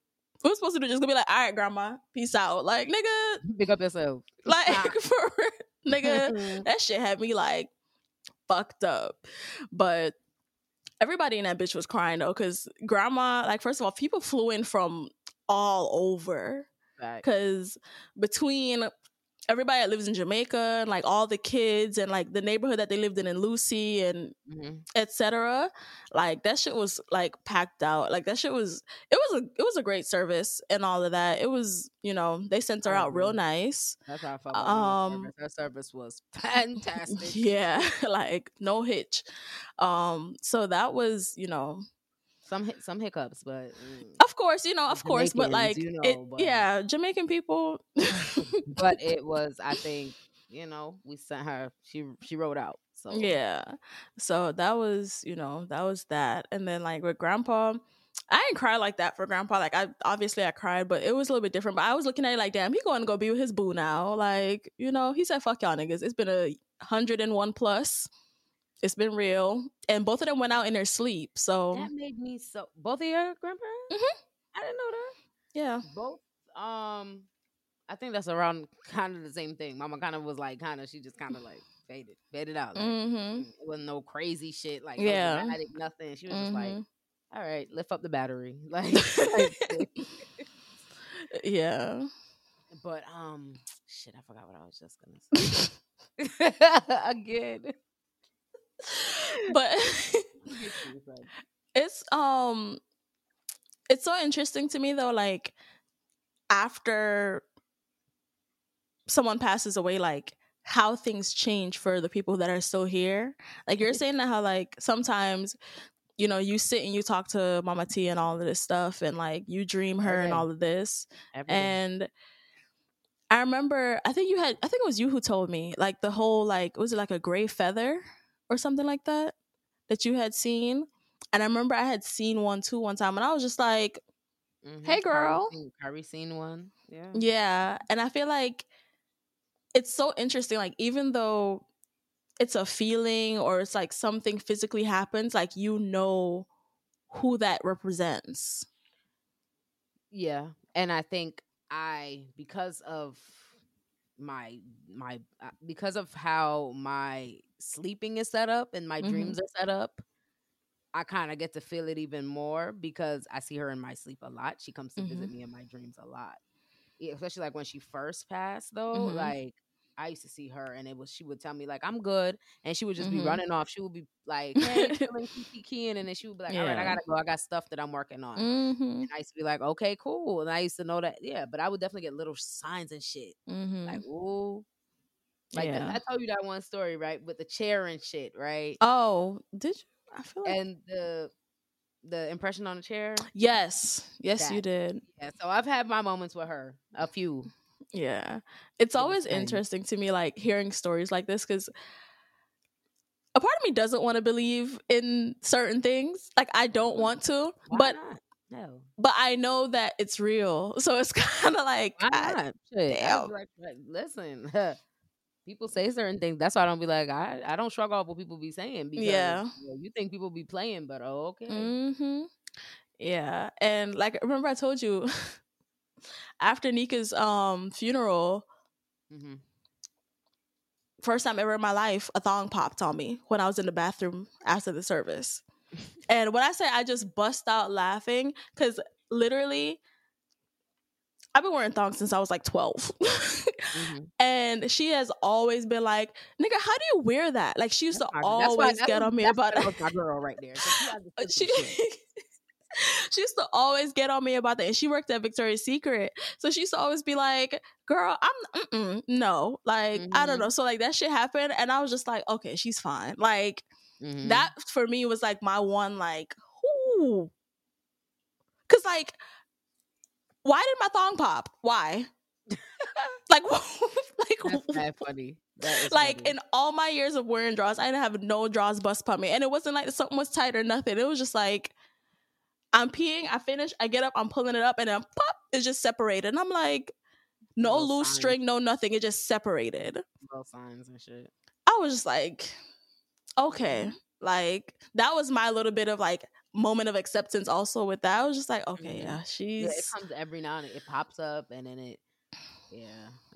we're supposed to do just gonna be like, all right, grandma, peace out. Like nigga, Pick up yourself. like for real, nigga, mm-hmm. that shit had me like fucked up. But everybody in that bitch was crying though, because grandma, like, first of all, people flew in from all over. Because between everybody that lives in Jamaica and like all the kids and like the neighborhood that they lived in in Lucea and Mhm. etc. Like that shit was like packed out. Like that shit was it was a it was a great service and all of that. It was you know they sent her out real nice. That's how I felt. Um, um, service. Her service was fantastic. Yeah, like no hitch. Um, so that was, you know, Some some hiccups, but mm. of course, you know, of course, but like, you it, but- yeah, Jamaican people. but it was. I think you know we sent her. She she wrote out. So yeah, so that was, you know, that was that, and then like with Grandpa. I didn't cry like that for grandpa. Like I obviously I cried, but it was a little bit different. But I was looking at it like, damn, he going to go be with his boo now. Like, you know, he said, "Fuck y'all niggas." It's been a hundred and one plus. It's been real, and both of them went out in their sleep. So that made me so. Both of your grandparents. Mhm. I didn't know that. yeah, Both. Um, I think that's around kind of the same thing. Mama kind of was like, kind of. She just kind of like faded, faded out. Like, mm-hmm. It wasn't no crazy shit like Yeah. yeah, nothing. She was just like, Mhm. all right, lift up the battery, like. like, yeah. but um, shit, I forgot what I was just gonna say again. but it's um it's so interesting to me though like after someone passes away like how things change for the people that are still here. Like you're saying that how like sometimes you know you sit and you talk to mama t and all of this stuff and like you dream her and all of this Every day. and I remember, I think you had, I think it was you who told me, like the whole, like, was it like a gray feather or something like that that you had seen? And I remember I had seen one too one time, and I was just like, Mhm. hey, girl. seen- Kyrie seen one. Yeah. yeah. And I feel like it's so interesting. Like, even though it's a feeling or it's like something physically happens, like, you know who that represents. Yeah, and I think I because of my my uh, because of how my sleeping is set up and my Mhm. dreams are set up, I kind of get to feel it even more because I see her in my sleep a lot. She comes to visit me in my dreams a lot. Yeah, especially like when she first passed though, Mhm. like I used to see her and it was she would tell me like I'm good and she would just Mhm. be running off. She would be like, hey, kiki keying, and then she would be like, all right, I gotta go. I got stuff that I'm working on. Mm-hmm. And I used to be like, okay, cool. And I used to know that, yeah, but I would definitely get little signs and shit. Mm-hmm. Like, ooh. Like the- Yeah. I told you that one story, right? With the chair and shit, right? oh, did you? I feel like. and the the impression on the chair. Yes. Yes, you did. Yeah. So I've had my moments with her. A few. Yeah. It's It always interesting to me, like hearing stories like this, because a part of me doesn't want to believe in certain things. Like, I don't mm-hmm. want to, Why but not? No. but I know that it's real. So it's kind of like, Why I- not? I damn. like, like, listen, people say certain things. That's why I don't be like, I, I don't shrug off what people be saying because Yeah. you, know, you think people be playing, but oh, okay. hmm Yeah. And like, remember I told you after Nika's um funeral, hmm first time ever in my life, a thong popped on me when I was in the bathroom after the service. And when I say I just bust out laughing, because literally, I've been wearing thongs since I was like 12. hmm and she has always been like, nigga, how do you wear that? Like, she used That's to that's why- always get on me about it. that my girl right there. she she she used to always get on me about that. And she worked at Victoria's Secret. So she used to always be like, girl, I'm, mm-mm, no. Like, mm-hmm. I don't mm-hmm. know. So, like, that shit happened. And I was just like, okay, she's fine. Like, mm-hmm. that for me was like my one, like, whoo. Cause, like, why did my thong pop? Why? like, like, That's funny. like funny. in all my years of wearing drawers, I didn't have no drawers bust pump me, and it wasn't like something was tight or nothing. It was just like I'm peeing, I finish, I get up, I'm pulling it up, and then pop, it's just separated. And I'm like, no, no loose signs. string, no nothing. It just separated. No signs and shit. I was just like, okay, like that was my little bit of like moment of acceptance also with that. I was just like, okay, mm-hmm. yeah, she's. Yeah, it comes every now and then. It pops up, and then it yeah,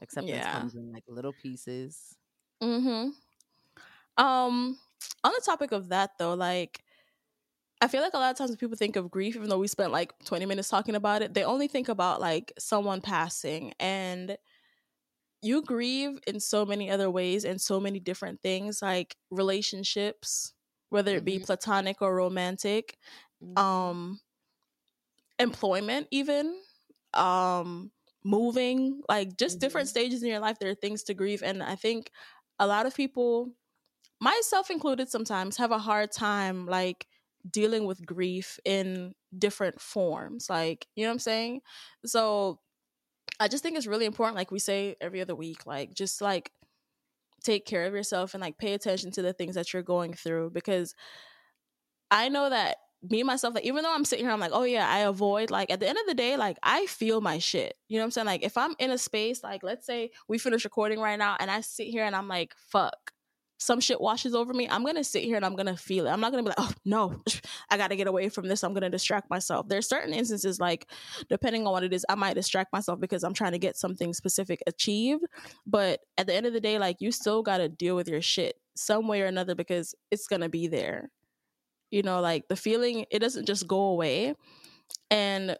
acceptance yeah. comes in like little pieces. Mm-hmm. Um, on the topic of that though, like I feel like a lot of times when people think of grief, even though we spent like 20 minutes talking about it, they only think about like someone passing and you grieve in so many other ways and so many different things like relationships whether it be mm-hmm. platonic or romantic mm-hmm. um employment even um moving, like just mm-hmm. different stages in your life, there are things to grieve. And I think a lot of people, myself included, sometimes have a hard time like dealing with grief in different forms. Like, you know what I'm saying? So I just think it's really important, like we say every other week, like just like take care of yourself and like pay attention to the things that you're going through because I know that me myself like even though i'm sitting here i'm like oh yeah i avoid like at the end of the day like i feel my shit you know what i'm saying? Like if i'm in a space like let's say we finish recording right now and i sit here and i'm like fuck some shit washes over me i'm gonna sit here and i'm gonna feel it. I'm not gonna be like oh no i gotta get away from this. I'm gonna distract myself. There's certain instances like depending on what it is i might distract myself because i'm trying to get something specific achieved. But at the end of the day like you still gotta deal with your shit some way or another because it's gonna be there. You know like the feeling it doesn't just go away. And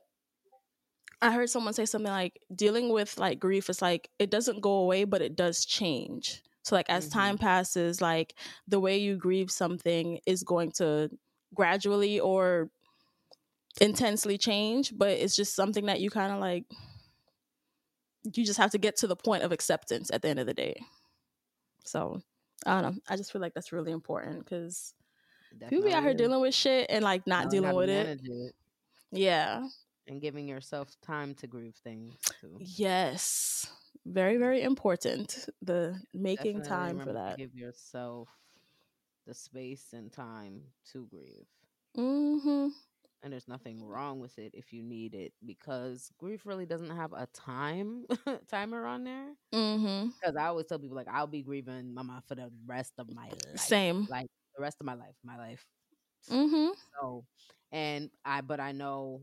i heard someone say something like dealing with like grief is like it doesn't go away but it does change so like as mm-hmm. time passes like the way you grieve something is going to gradually or intensely change but it's just something that you kind of like you just have to get to the point of acceptance at the end of the day so i don't know i just feel like that's really important because People be out here dealing with shit and like not dealing with it. it. Yeah. And giving yourself time to grieve things too. Yes. Very, very important. The making Definitely time for that. Give yourself the space and time to grieve. Mm-hmm. And there's nothing wrong with it if you need it because grief really doesn't have a time timer on there. Mm-hmm. Because I always tell people like I'll be grieving mama for the rest of my life. Same. Like the rest of my life, my life. Mm-hmm. So, and I, but I know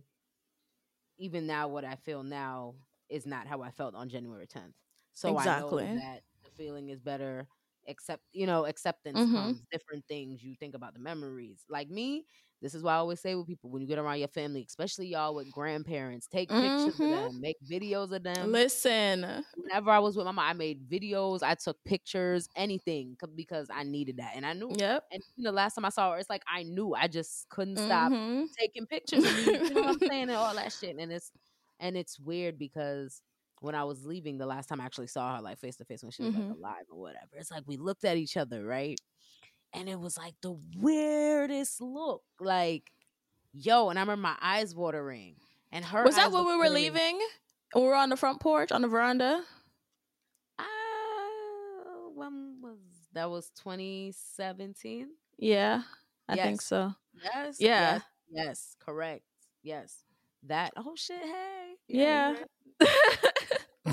even now what I feel now is not how I felt on January 10th. So exactly. I know that the feeling is better. Except, you know, acceptance mm-hmm. comes different things. You think about the memories. Like me, this is why I always say with people when you get around your family, especially y'all with grandparents, take pictures mm-hmm. of them, make videos of them. Listen, whenever I was with my mom, I made videos, I took pictures, anything because I needed that, and I knew. Yep. And know, last time I saw her, it's like I knew I just couldn't stop mm-hmm. taking pictures. you know what I'm saying, and all that shit, and it's and it's weird because when I was leaving the last time I actually saw her like face to face when she was mm-hmm. like alive or whatever. It's like we looked at each other, right? and it was like the weirdest look. Like, yo, and I remember my eyes watering. And her was that when we were leaving? We were on the front porch on the veranda. Uh, when was that? Was 2017? Yeah, I yes. think so. Yes. Yeah. Yes, yes, correct. Yes. That. Oh shit! Hey. Yeah. yeah.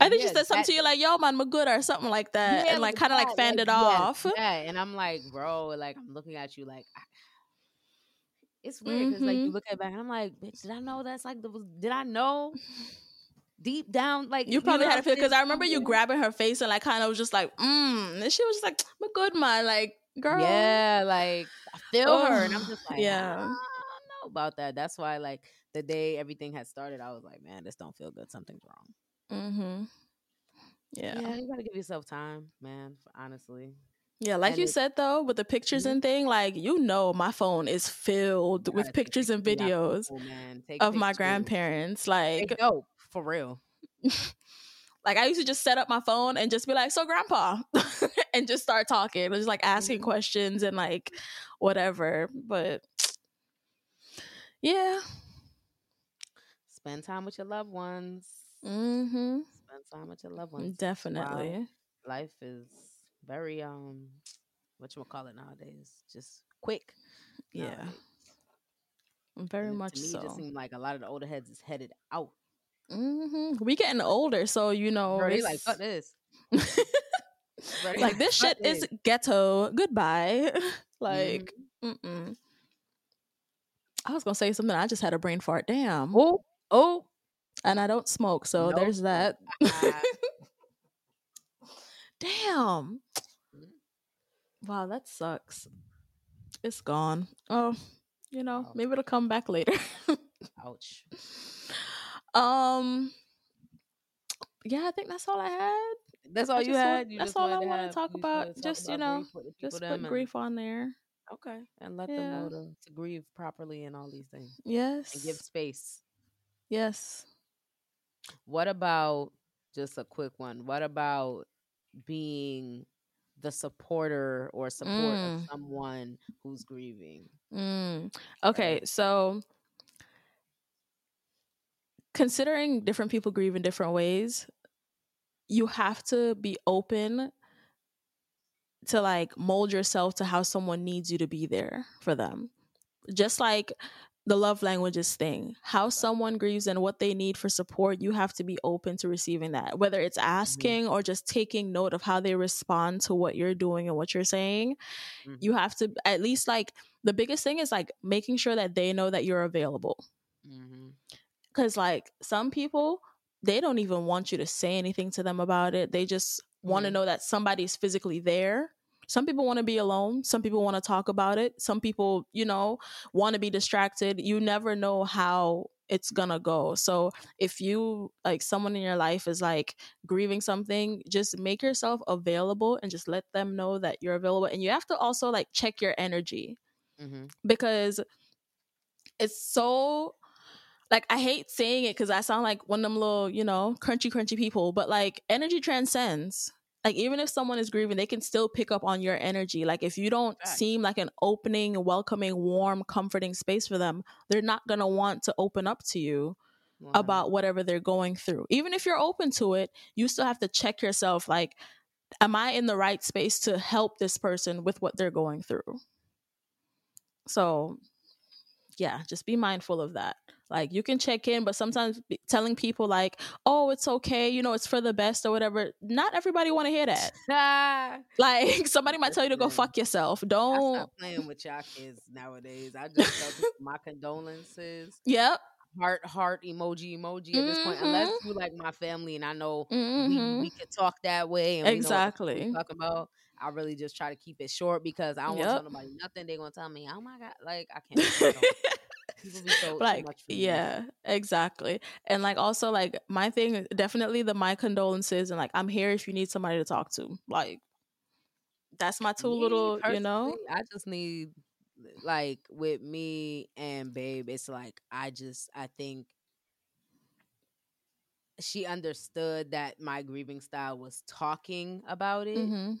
I think yeah, she said something that, to you like, "Yo, man, I'm good" or something like that, yeah, and like kind of like fanned like, it off. Yeah, and I'm like, bro, like I'm looking at you like. it's weird because mm-hmm. like you mm-hmm. look at back and I'm like, bitch, did I know that's like the did I know deep down like you probably you know, had a feel because I remember you grabbing her face and like kind of was just like, mm, and she was just like, I'm good man, like girl, yeah, like I feel oh, her, and I'm just like, yeah, I don't know about that. That's why like the day everything had started, I was like, man, this don't feel good. Something's wrong. Mm-hmm. Yeah. Yeah, you gotta give yourself time, man. Honestly. Yeah, like And you it- said though, with the pictures Mhm. and thing, like you know, my phone is filled with pictures and pictures videos people. Take of my grandparents. Like, dope for real. like I used to just set up my phone and just be like, "So, grandpa," and just start talking, just like asking Mhm. questions and like whatever. But yeah, Spend time with your loved ones. mm-hmm, Spend time with your loved ones. definitely. Life is very um, what you call it nowadays? Just quick. Yeah, nowadays. very And much to me, so. It just seems like a lot of the older heads is headed out. Mm-hmm. We getting older, so you know, like fuck this. Like this shit is ghetto. Goodbye. like, Mhm. mm-mm. I was gonna say something. I just had a brain fart. Damn. oh oh. And I don't smoke, so Nope. there's that. Damn. Wow, that sucks. It's gone. Oh, you know, maybe it'll come back later. Ouch. um. Yeah, I think that's all I had. That's all I you just want- had. You that's all I wanna have- talk about, talk just, you know, grief with the people Just put grief on there. Okay, and let Yeah. them know to, to grieve properly and all these things, Yes. and give space. Yes. What about just a quick one? What about being the supporter or support Mm. of someone who's grieving? Mm. Okay, so considering different people grieve in different ways, you have to be open to like mold yourself to how someone needs you to be there for them. Just like the love languages thing, how someone grieves and what they need for support, you have to be open to receiving that. Whether it's asking or just taking note of how they respond to what you're doing and what you're saying, Mhm. you have to at least like the biggest thing is like making sure that they know that you're available Mm-hmm. because like some people they don't even want you to say anything to them about it they just want to know that somebody's physically there some people want to be alone some people want to talk about it some people you know want to be distracted you never know how it's gonna go so if you like someone in your life is like grieving something just make yourself available and just let them know that you're available and you have to also like check your energy Mm-hmm. because it's so like I hate saying it because I sound like one of them little, you know, crunchy, crunchy people. But like energy transcends. Like even if someone is grieving, they can still pick up on your energy. Like if you don't Facts. seem like an opening, welcoming, warm, comforting space for them, they're not gonna want to open up to you about whatever they're going through. Even if you're open to it, you still have to check yourself like, am I in the right space to help this person with what they're going through? So, yeah, just be mindful of that. Like, you can check in, but sometimes telling people, like, oh, it's okay, you know, it's for the best or whatever, not everybody want to hear that. Ah, Like, somebody might tell you to go fuck yourself. Don't. stop playing with y'all kids nowadays. I just tell people my condolences. Yep. Heart, heart, emoji, emoji. At this point, unless Mhm. you like my family and I know Mhm. we we can talk that way and Exactly. we know what the fuck we talk about. I really just try to keep it short because I don't want to tell nobody nothing. They're gonna tell me, "Oh my god!" Like I can't. People be so, like much for me. yeah exactly and like also like my thing definitely the my condolences and like i'm here if you need somebody to talk to like that's my two Me, little you know I just need like with me and babe. It's like I just I think she understood that my grieving style was talking about it Mhm.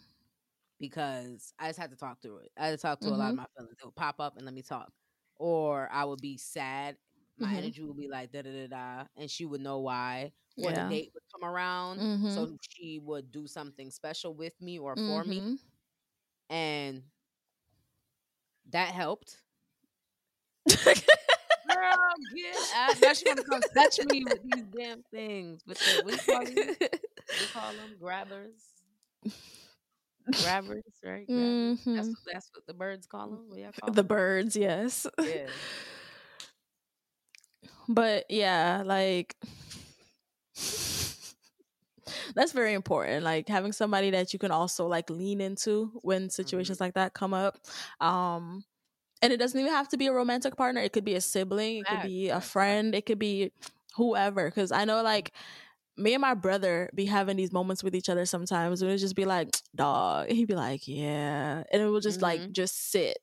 because I just had to talk through it. I had to talk to a lot of my feelings. It would pop up and let me talk, or I would be sad. My Mhm. energy would be like da da da da, and she would know why. Or Yeah. the date would come around, Mhm. so she would do something special with me or for me, Mhm. and that helped. Girl, get out. Now she wanna come touch me with these damn things. With the what do you call? We call them grabbers. Grabbers, right? Grabbers. That's, what, that's what the birds call them. Call the 'em? birds yes Yeah. but yeah like that's very important like having somebody that you can also like lean into when situations like that come up um and it doesn't even have to be a romantic partner it could be a sibling it could be a friend it could be whoever because i know like me and my brother be having these moments with each other sometimes. And it just be like, dog. And he'd be like, yeah. And it would just like Mhm. just sit.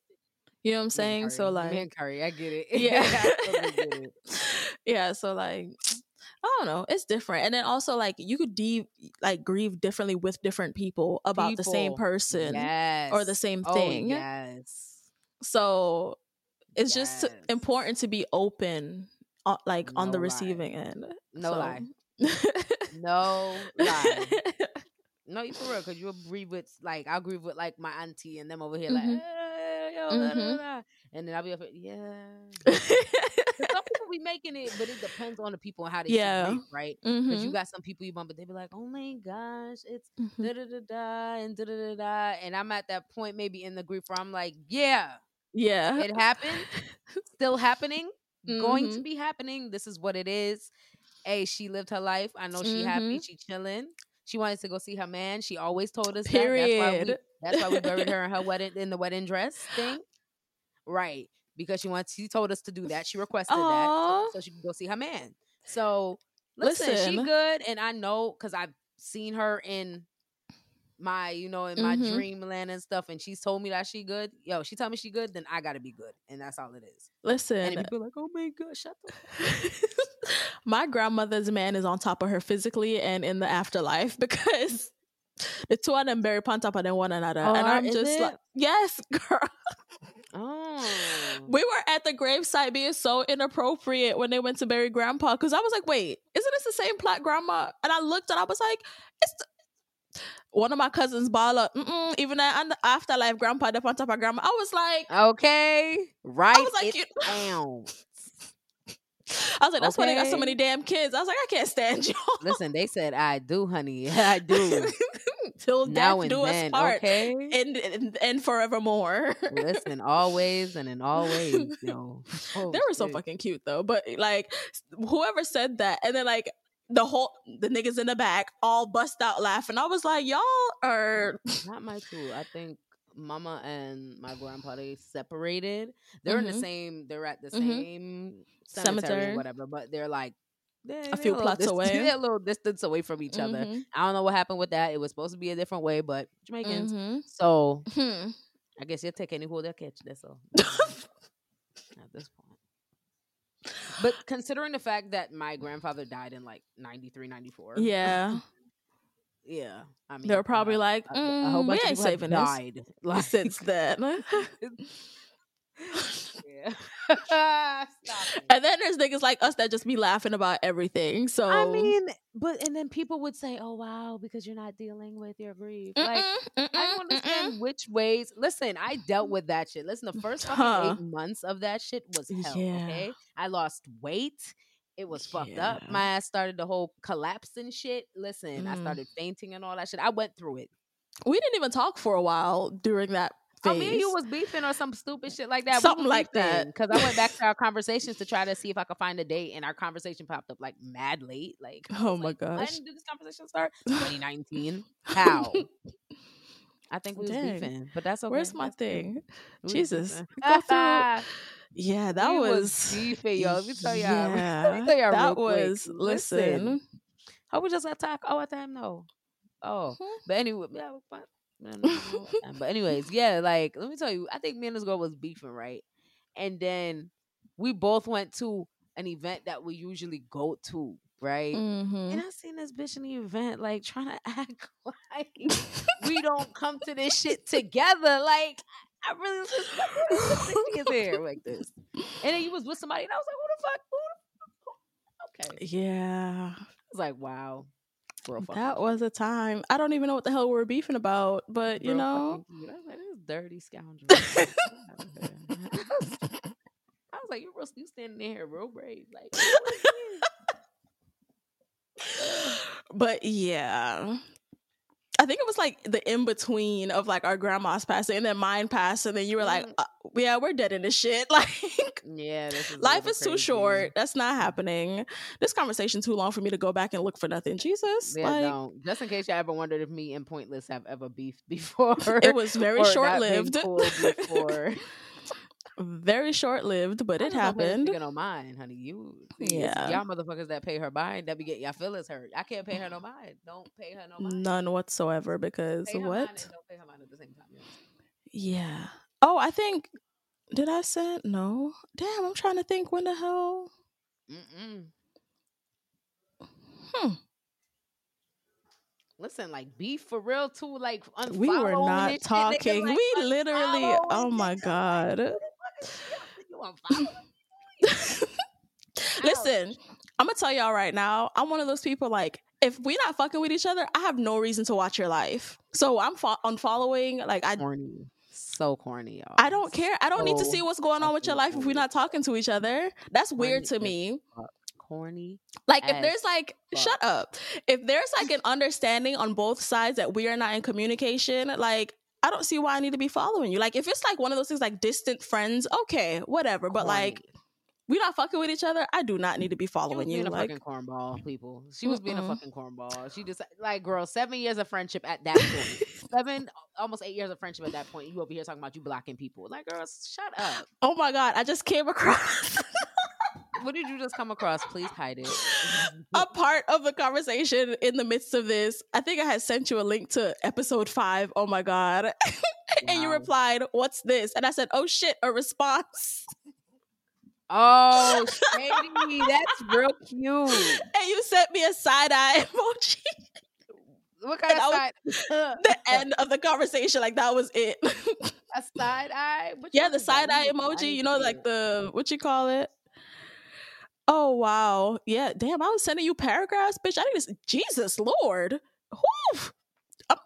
You know what I'm saying? So like Man Curry, I get it. Yeah. Totally get it. yeah, so like I don't know, it's different. And then also like you could de- like grieve differently with different people about the same person yes. or the same Oh, thing. yes. So it's just important to be open uh, like on No the lie. receiving end. No So- lie. No lie. No, you for real, because you'll grieve with like I'll grieve with like my auntie and them over here like Mhm. "Eh, yo, da, da, Mhm. da." and then I'll be up here, yeah. 'Cause some people be making it, but it depends on the people and how they Yeah. yeah. right? Because you Mhm, got some people you bump, but they be like, oh my gosh, it's mhm. da da da da and da da da da, and I'm at that point maybe in the grief where I'm like, yeah, Yeah. it happened, still happening, going to Mhm. be happening. This is what it is. Hey, she lived her life. I know she happy. Mhm. She chilling. She wanted to go see her man. She always told us Period. that. That's why we, that's why we buried her in her wedding in the wedding dress thing. Right. Because she wants she told us to do that. She requested that so, so she could go see her man. So listen, she good and I know because I've seen her in my, you know, in my Mhm. dreamland and stuff, and she's told me that she good. Yo, she tell me she good, then I gotta be good. And that's all it is. Listen, if people like, oh my god, shut the my grandmother's man is on top of her physically and in the afterlife because the two of them bury on top of one another. Oh, and I'm just it? like, yes, girl. Oh. We were at the gravesite being so inappropriate when they went to bury grandpa because I was like, wait, isn't this the same plot grandma? And I looked and I was like, it's the- one of my cousins ball up, Mm-mm, even on the afterlife grandpa up on top of grandma. I was like, Okay. Right. I was like, you- down. I was like, that's why they got so many damn kids. I was like, I can't stand you. Listen, they said I do, honey. I do. Till now death and do us then. part. Okay. And, and and forevermore. Listen, always and in always, yo. Oh, they were so shit. fucking cute though. But like whoever said that, and then like the whole the niggas in the back all bust out laughing. I was like, y'all are Not my two. I think mama and my grandpa they separated. They're in the Mhm. same. They're at the Mhm. same cemetery, Cemetery. whatever. But they're like. they're- they're few plots away. They're a little distance away from each other. Mhm, I don't know what happened with that. It was supposed to be a different way, but Jamaicans. mhm. So Hmm. I guess you'll take any who they'll catch. That's all. At this. But considering the fact that my grandfather died in like 93, 94. Yeah, Yeah. I mean, they're probably like, a, a whole mm, bunch we of ain't saving died. Like, since then. yeah. Stop and then there's niggas like us that just be laughing about everything. So I mean, but and then people would say, "Oh wow, because you're not dealing with your grief." Like Mm-mm, I mm-mm, don't understand mm-mm. which ways. Listen, I dealt with that shit. Listen, the first fucking Huh. eight months of that shit was hell. Yeah. Okay, I lost weight. It was fucked up. My ass started the whole collapsing shit. Listen, I Mm. started fainting and all that shit. I went through it. we didn't even talk for a while during that phase. Oh, me and you was beefing or some stupid shit like that. Something like that. Because I went back to our conversations to try to see if I could find a date, and our conversation popped up like mad late. Like, Oh my like, gosh. When did this conversation start? 2019. How? I think we was Dang. beefing, but that's okay. Where's my That's thing? We was Jesus. beefing. Go through- Yeah, that We was, beefing, yo. Let me tell y'all. Let me Yeah, tell y'all that real quick. was listen. How we just attack all the time? No. Oh, Mhm. but anyway, yeah, but, no. but anyways, yeah, like let me tell you, I think me and this girl was beefing, right? And then we both went to an event that we usually go to, right? Mhm. And I seen this bitch in the event, like trying to act like we don't come to this shit together. Like I really was just like, is this is here like this? And then you was with somebody, and I was like, who the fuck? Who the fuck? Okay, Yeah, I was like, wow, real fucking that was a time. I don't even know what the hell we were beefing about, but you real know, fucking. I was like, this dirty scoundrel. Get out of here. I was like, you real, you standing in here real brave, like. what is this? but yeah. I think it was like the in between of like our grandma's passing and then mine passed, and then you were like, Mhm. uh, "Yeah, we're dead in this shit." Like, Yeah, this is life is too short. That's not happening. This conversation too long for me to go back and look for nothing. Jesus, Yeah, like don't. Just in case you ever wondered if me and Pointlesss have ever beefed before. it was very short lived. very short lived, but it happened. nigga no mind, honey. You, Yeah. y'all motherfuckers that pay her mind that be get y'all feelings hurt. I can't pay her no mind. Don't pay her no mind. None whatsoever because Pay her mind what? and don't pay her mind at the same time. Yeah. Oh, I think did I send no? Damn, I'm trying to think when the hell. Mm-mm. Hmm. Listen, like beef for real too. Like We were not this shit, nigga, talking. like, we literally. Oh my god. Like, who the fuck is you? You? Listen, I'm gonna tell y'all right now. I'm one of those people like if we're not fucking with each other, I have no reason to watch your life. So I'm fo- unfollowing. Like I, corny, so corny, y'all. I don't care. I don't need to see what's going on with your life if we're not talking to each other. That's weird to Corny as me. corny. Like if there's like fuck. shut up. If there's like an understanding on both sides that we are not in communication, like I don't see why I need to be following you. Like if it's like one of those things like distant friends, okay, whatever. But like we not fucking with each other, I do not need to be following you. being a Like fucking cornball, people. She was being a fucking cornball. She just like, girl, seven years of friendship at that point. seven, almost eight years of friendship at that point. You over here talking about you blocking people. Like, girls, shut up. oh my god, I just came across What did you just come across? Please hide it. a part of the conversation in the midst of this. I think I had sent you a link to episode five. Oh my god. and you replied, What's this? And I said, Oh shit, a response. Oh, shady. That's real cute. And you sent me a side eye emoji. What kind And of side? the end of the conversation. Like that was it. a side eye? What yeah, the side eye need to- I emoji. You know, like the what you call it? Oh wow. Yeah, damn, I was sending you paragraphs, bitch. I need to Jesus Lord. Whew.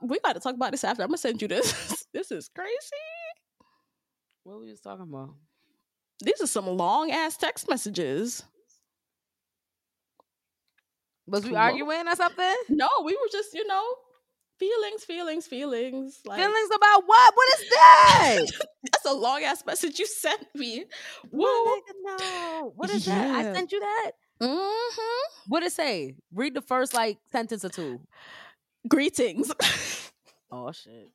We gotta talk about this after. I'm gonna send you this. this is crazy. What were you talking about? These are some long ass text messages. Was we Whoa. arguing or something? No, we were just, you know, feelings, feelings, feelings. Like Feelings about what? What is that? that's a long ass message you sent me. Woo. What? No. What is that? I sent you that. Mm-hmm. What it say? Read the first like sentence or two. Greetings. Oh shit.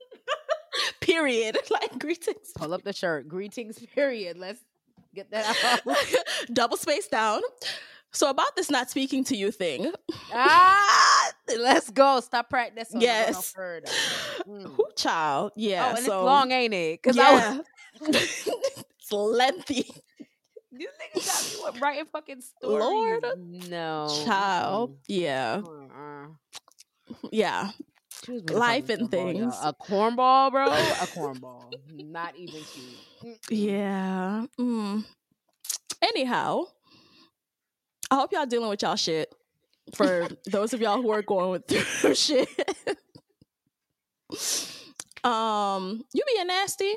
Period. Like greetings. Pull up the shirt. Greetings. Period. Let's get that out. Double space down. So about this not speaking to you thing. ah, let's go. Stop practicing. Yes. No. Mm. Who child? Yeah. oh, and so, it's long, ain't it? Because I was, yeah. it's lengthy. you niggas got me writing fucking stories. Lord. no Child. Yeah. Uh-uh. Yeah. She was being a Life and things. A cornball, bro. A cornball. Not even cute. Yeah. Mm. Anyhow, I hope y'all dealing with y'all shit. For those of y'all who are going with through shit. um, you being nasty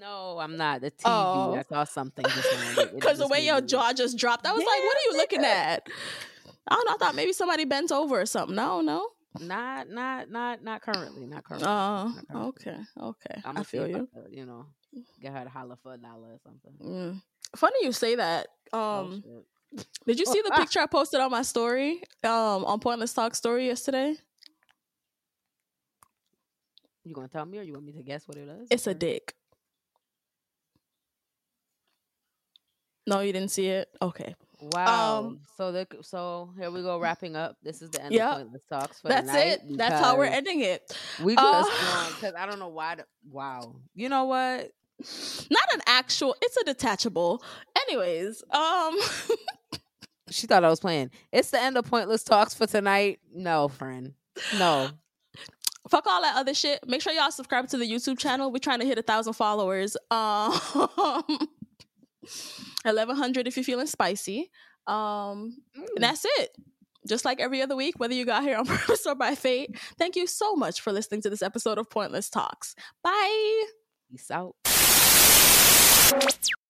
No, I'm not. The TV. Oh. I saw something just now. It- it because the way your jaw just dropped. I was like, what are you looking at? I don't know. I thought maybe somebody bent over or something. I don't know. Not, not, not, not currently. Not currently. Oh, currently. okay, okay. I'm I gonna feel you. you know, get her to holler for a dollar or something. Mm. Funny you say that. Oh, Um, shit. Did you see the picture I posted on my story? Um, on Pointlesss Talk story yesterday. you gonna tell me, or you want me to guess what it is? It's a dick. No, you didn't see it. Okay, Wow. Um, so the so here we go wrapping up. This is the end Yep. of Pointlesss Talks for that's the night. it. That's how we're ending it. We Uh, just because I don't know why. The, wow. You know what? Not an actual. It's a detachable. Anyways, um, She thought I was playing. It's the end of Pointlesss Talks for tonight. No, friend. No. fuck all that other shit. Make sure y'all subscribe to the YouTube channel. We're trying to hit a thousand followers. Um, eleven hundred if you're feeling spicy. Um, Mm. and that's it. Just like every other week, whether you got here on purpose or by fate. Thank you so much for listening to this episode of Pointlesss Talks. Bye. Peace out.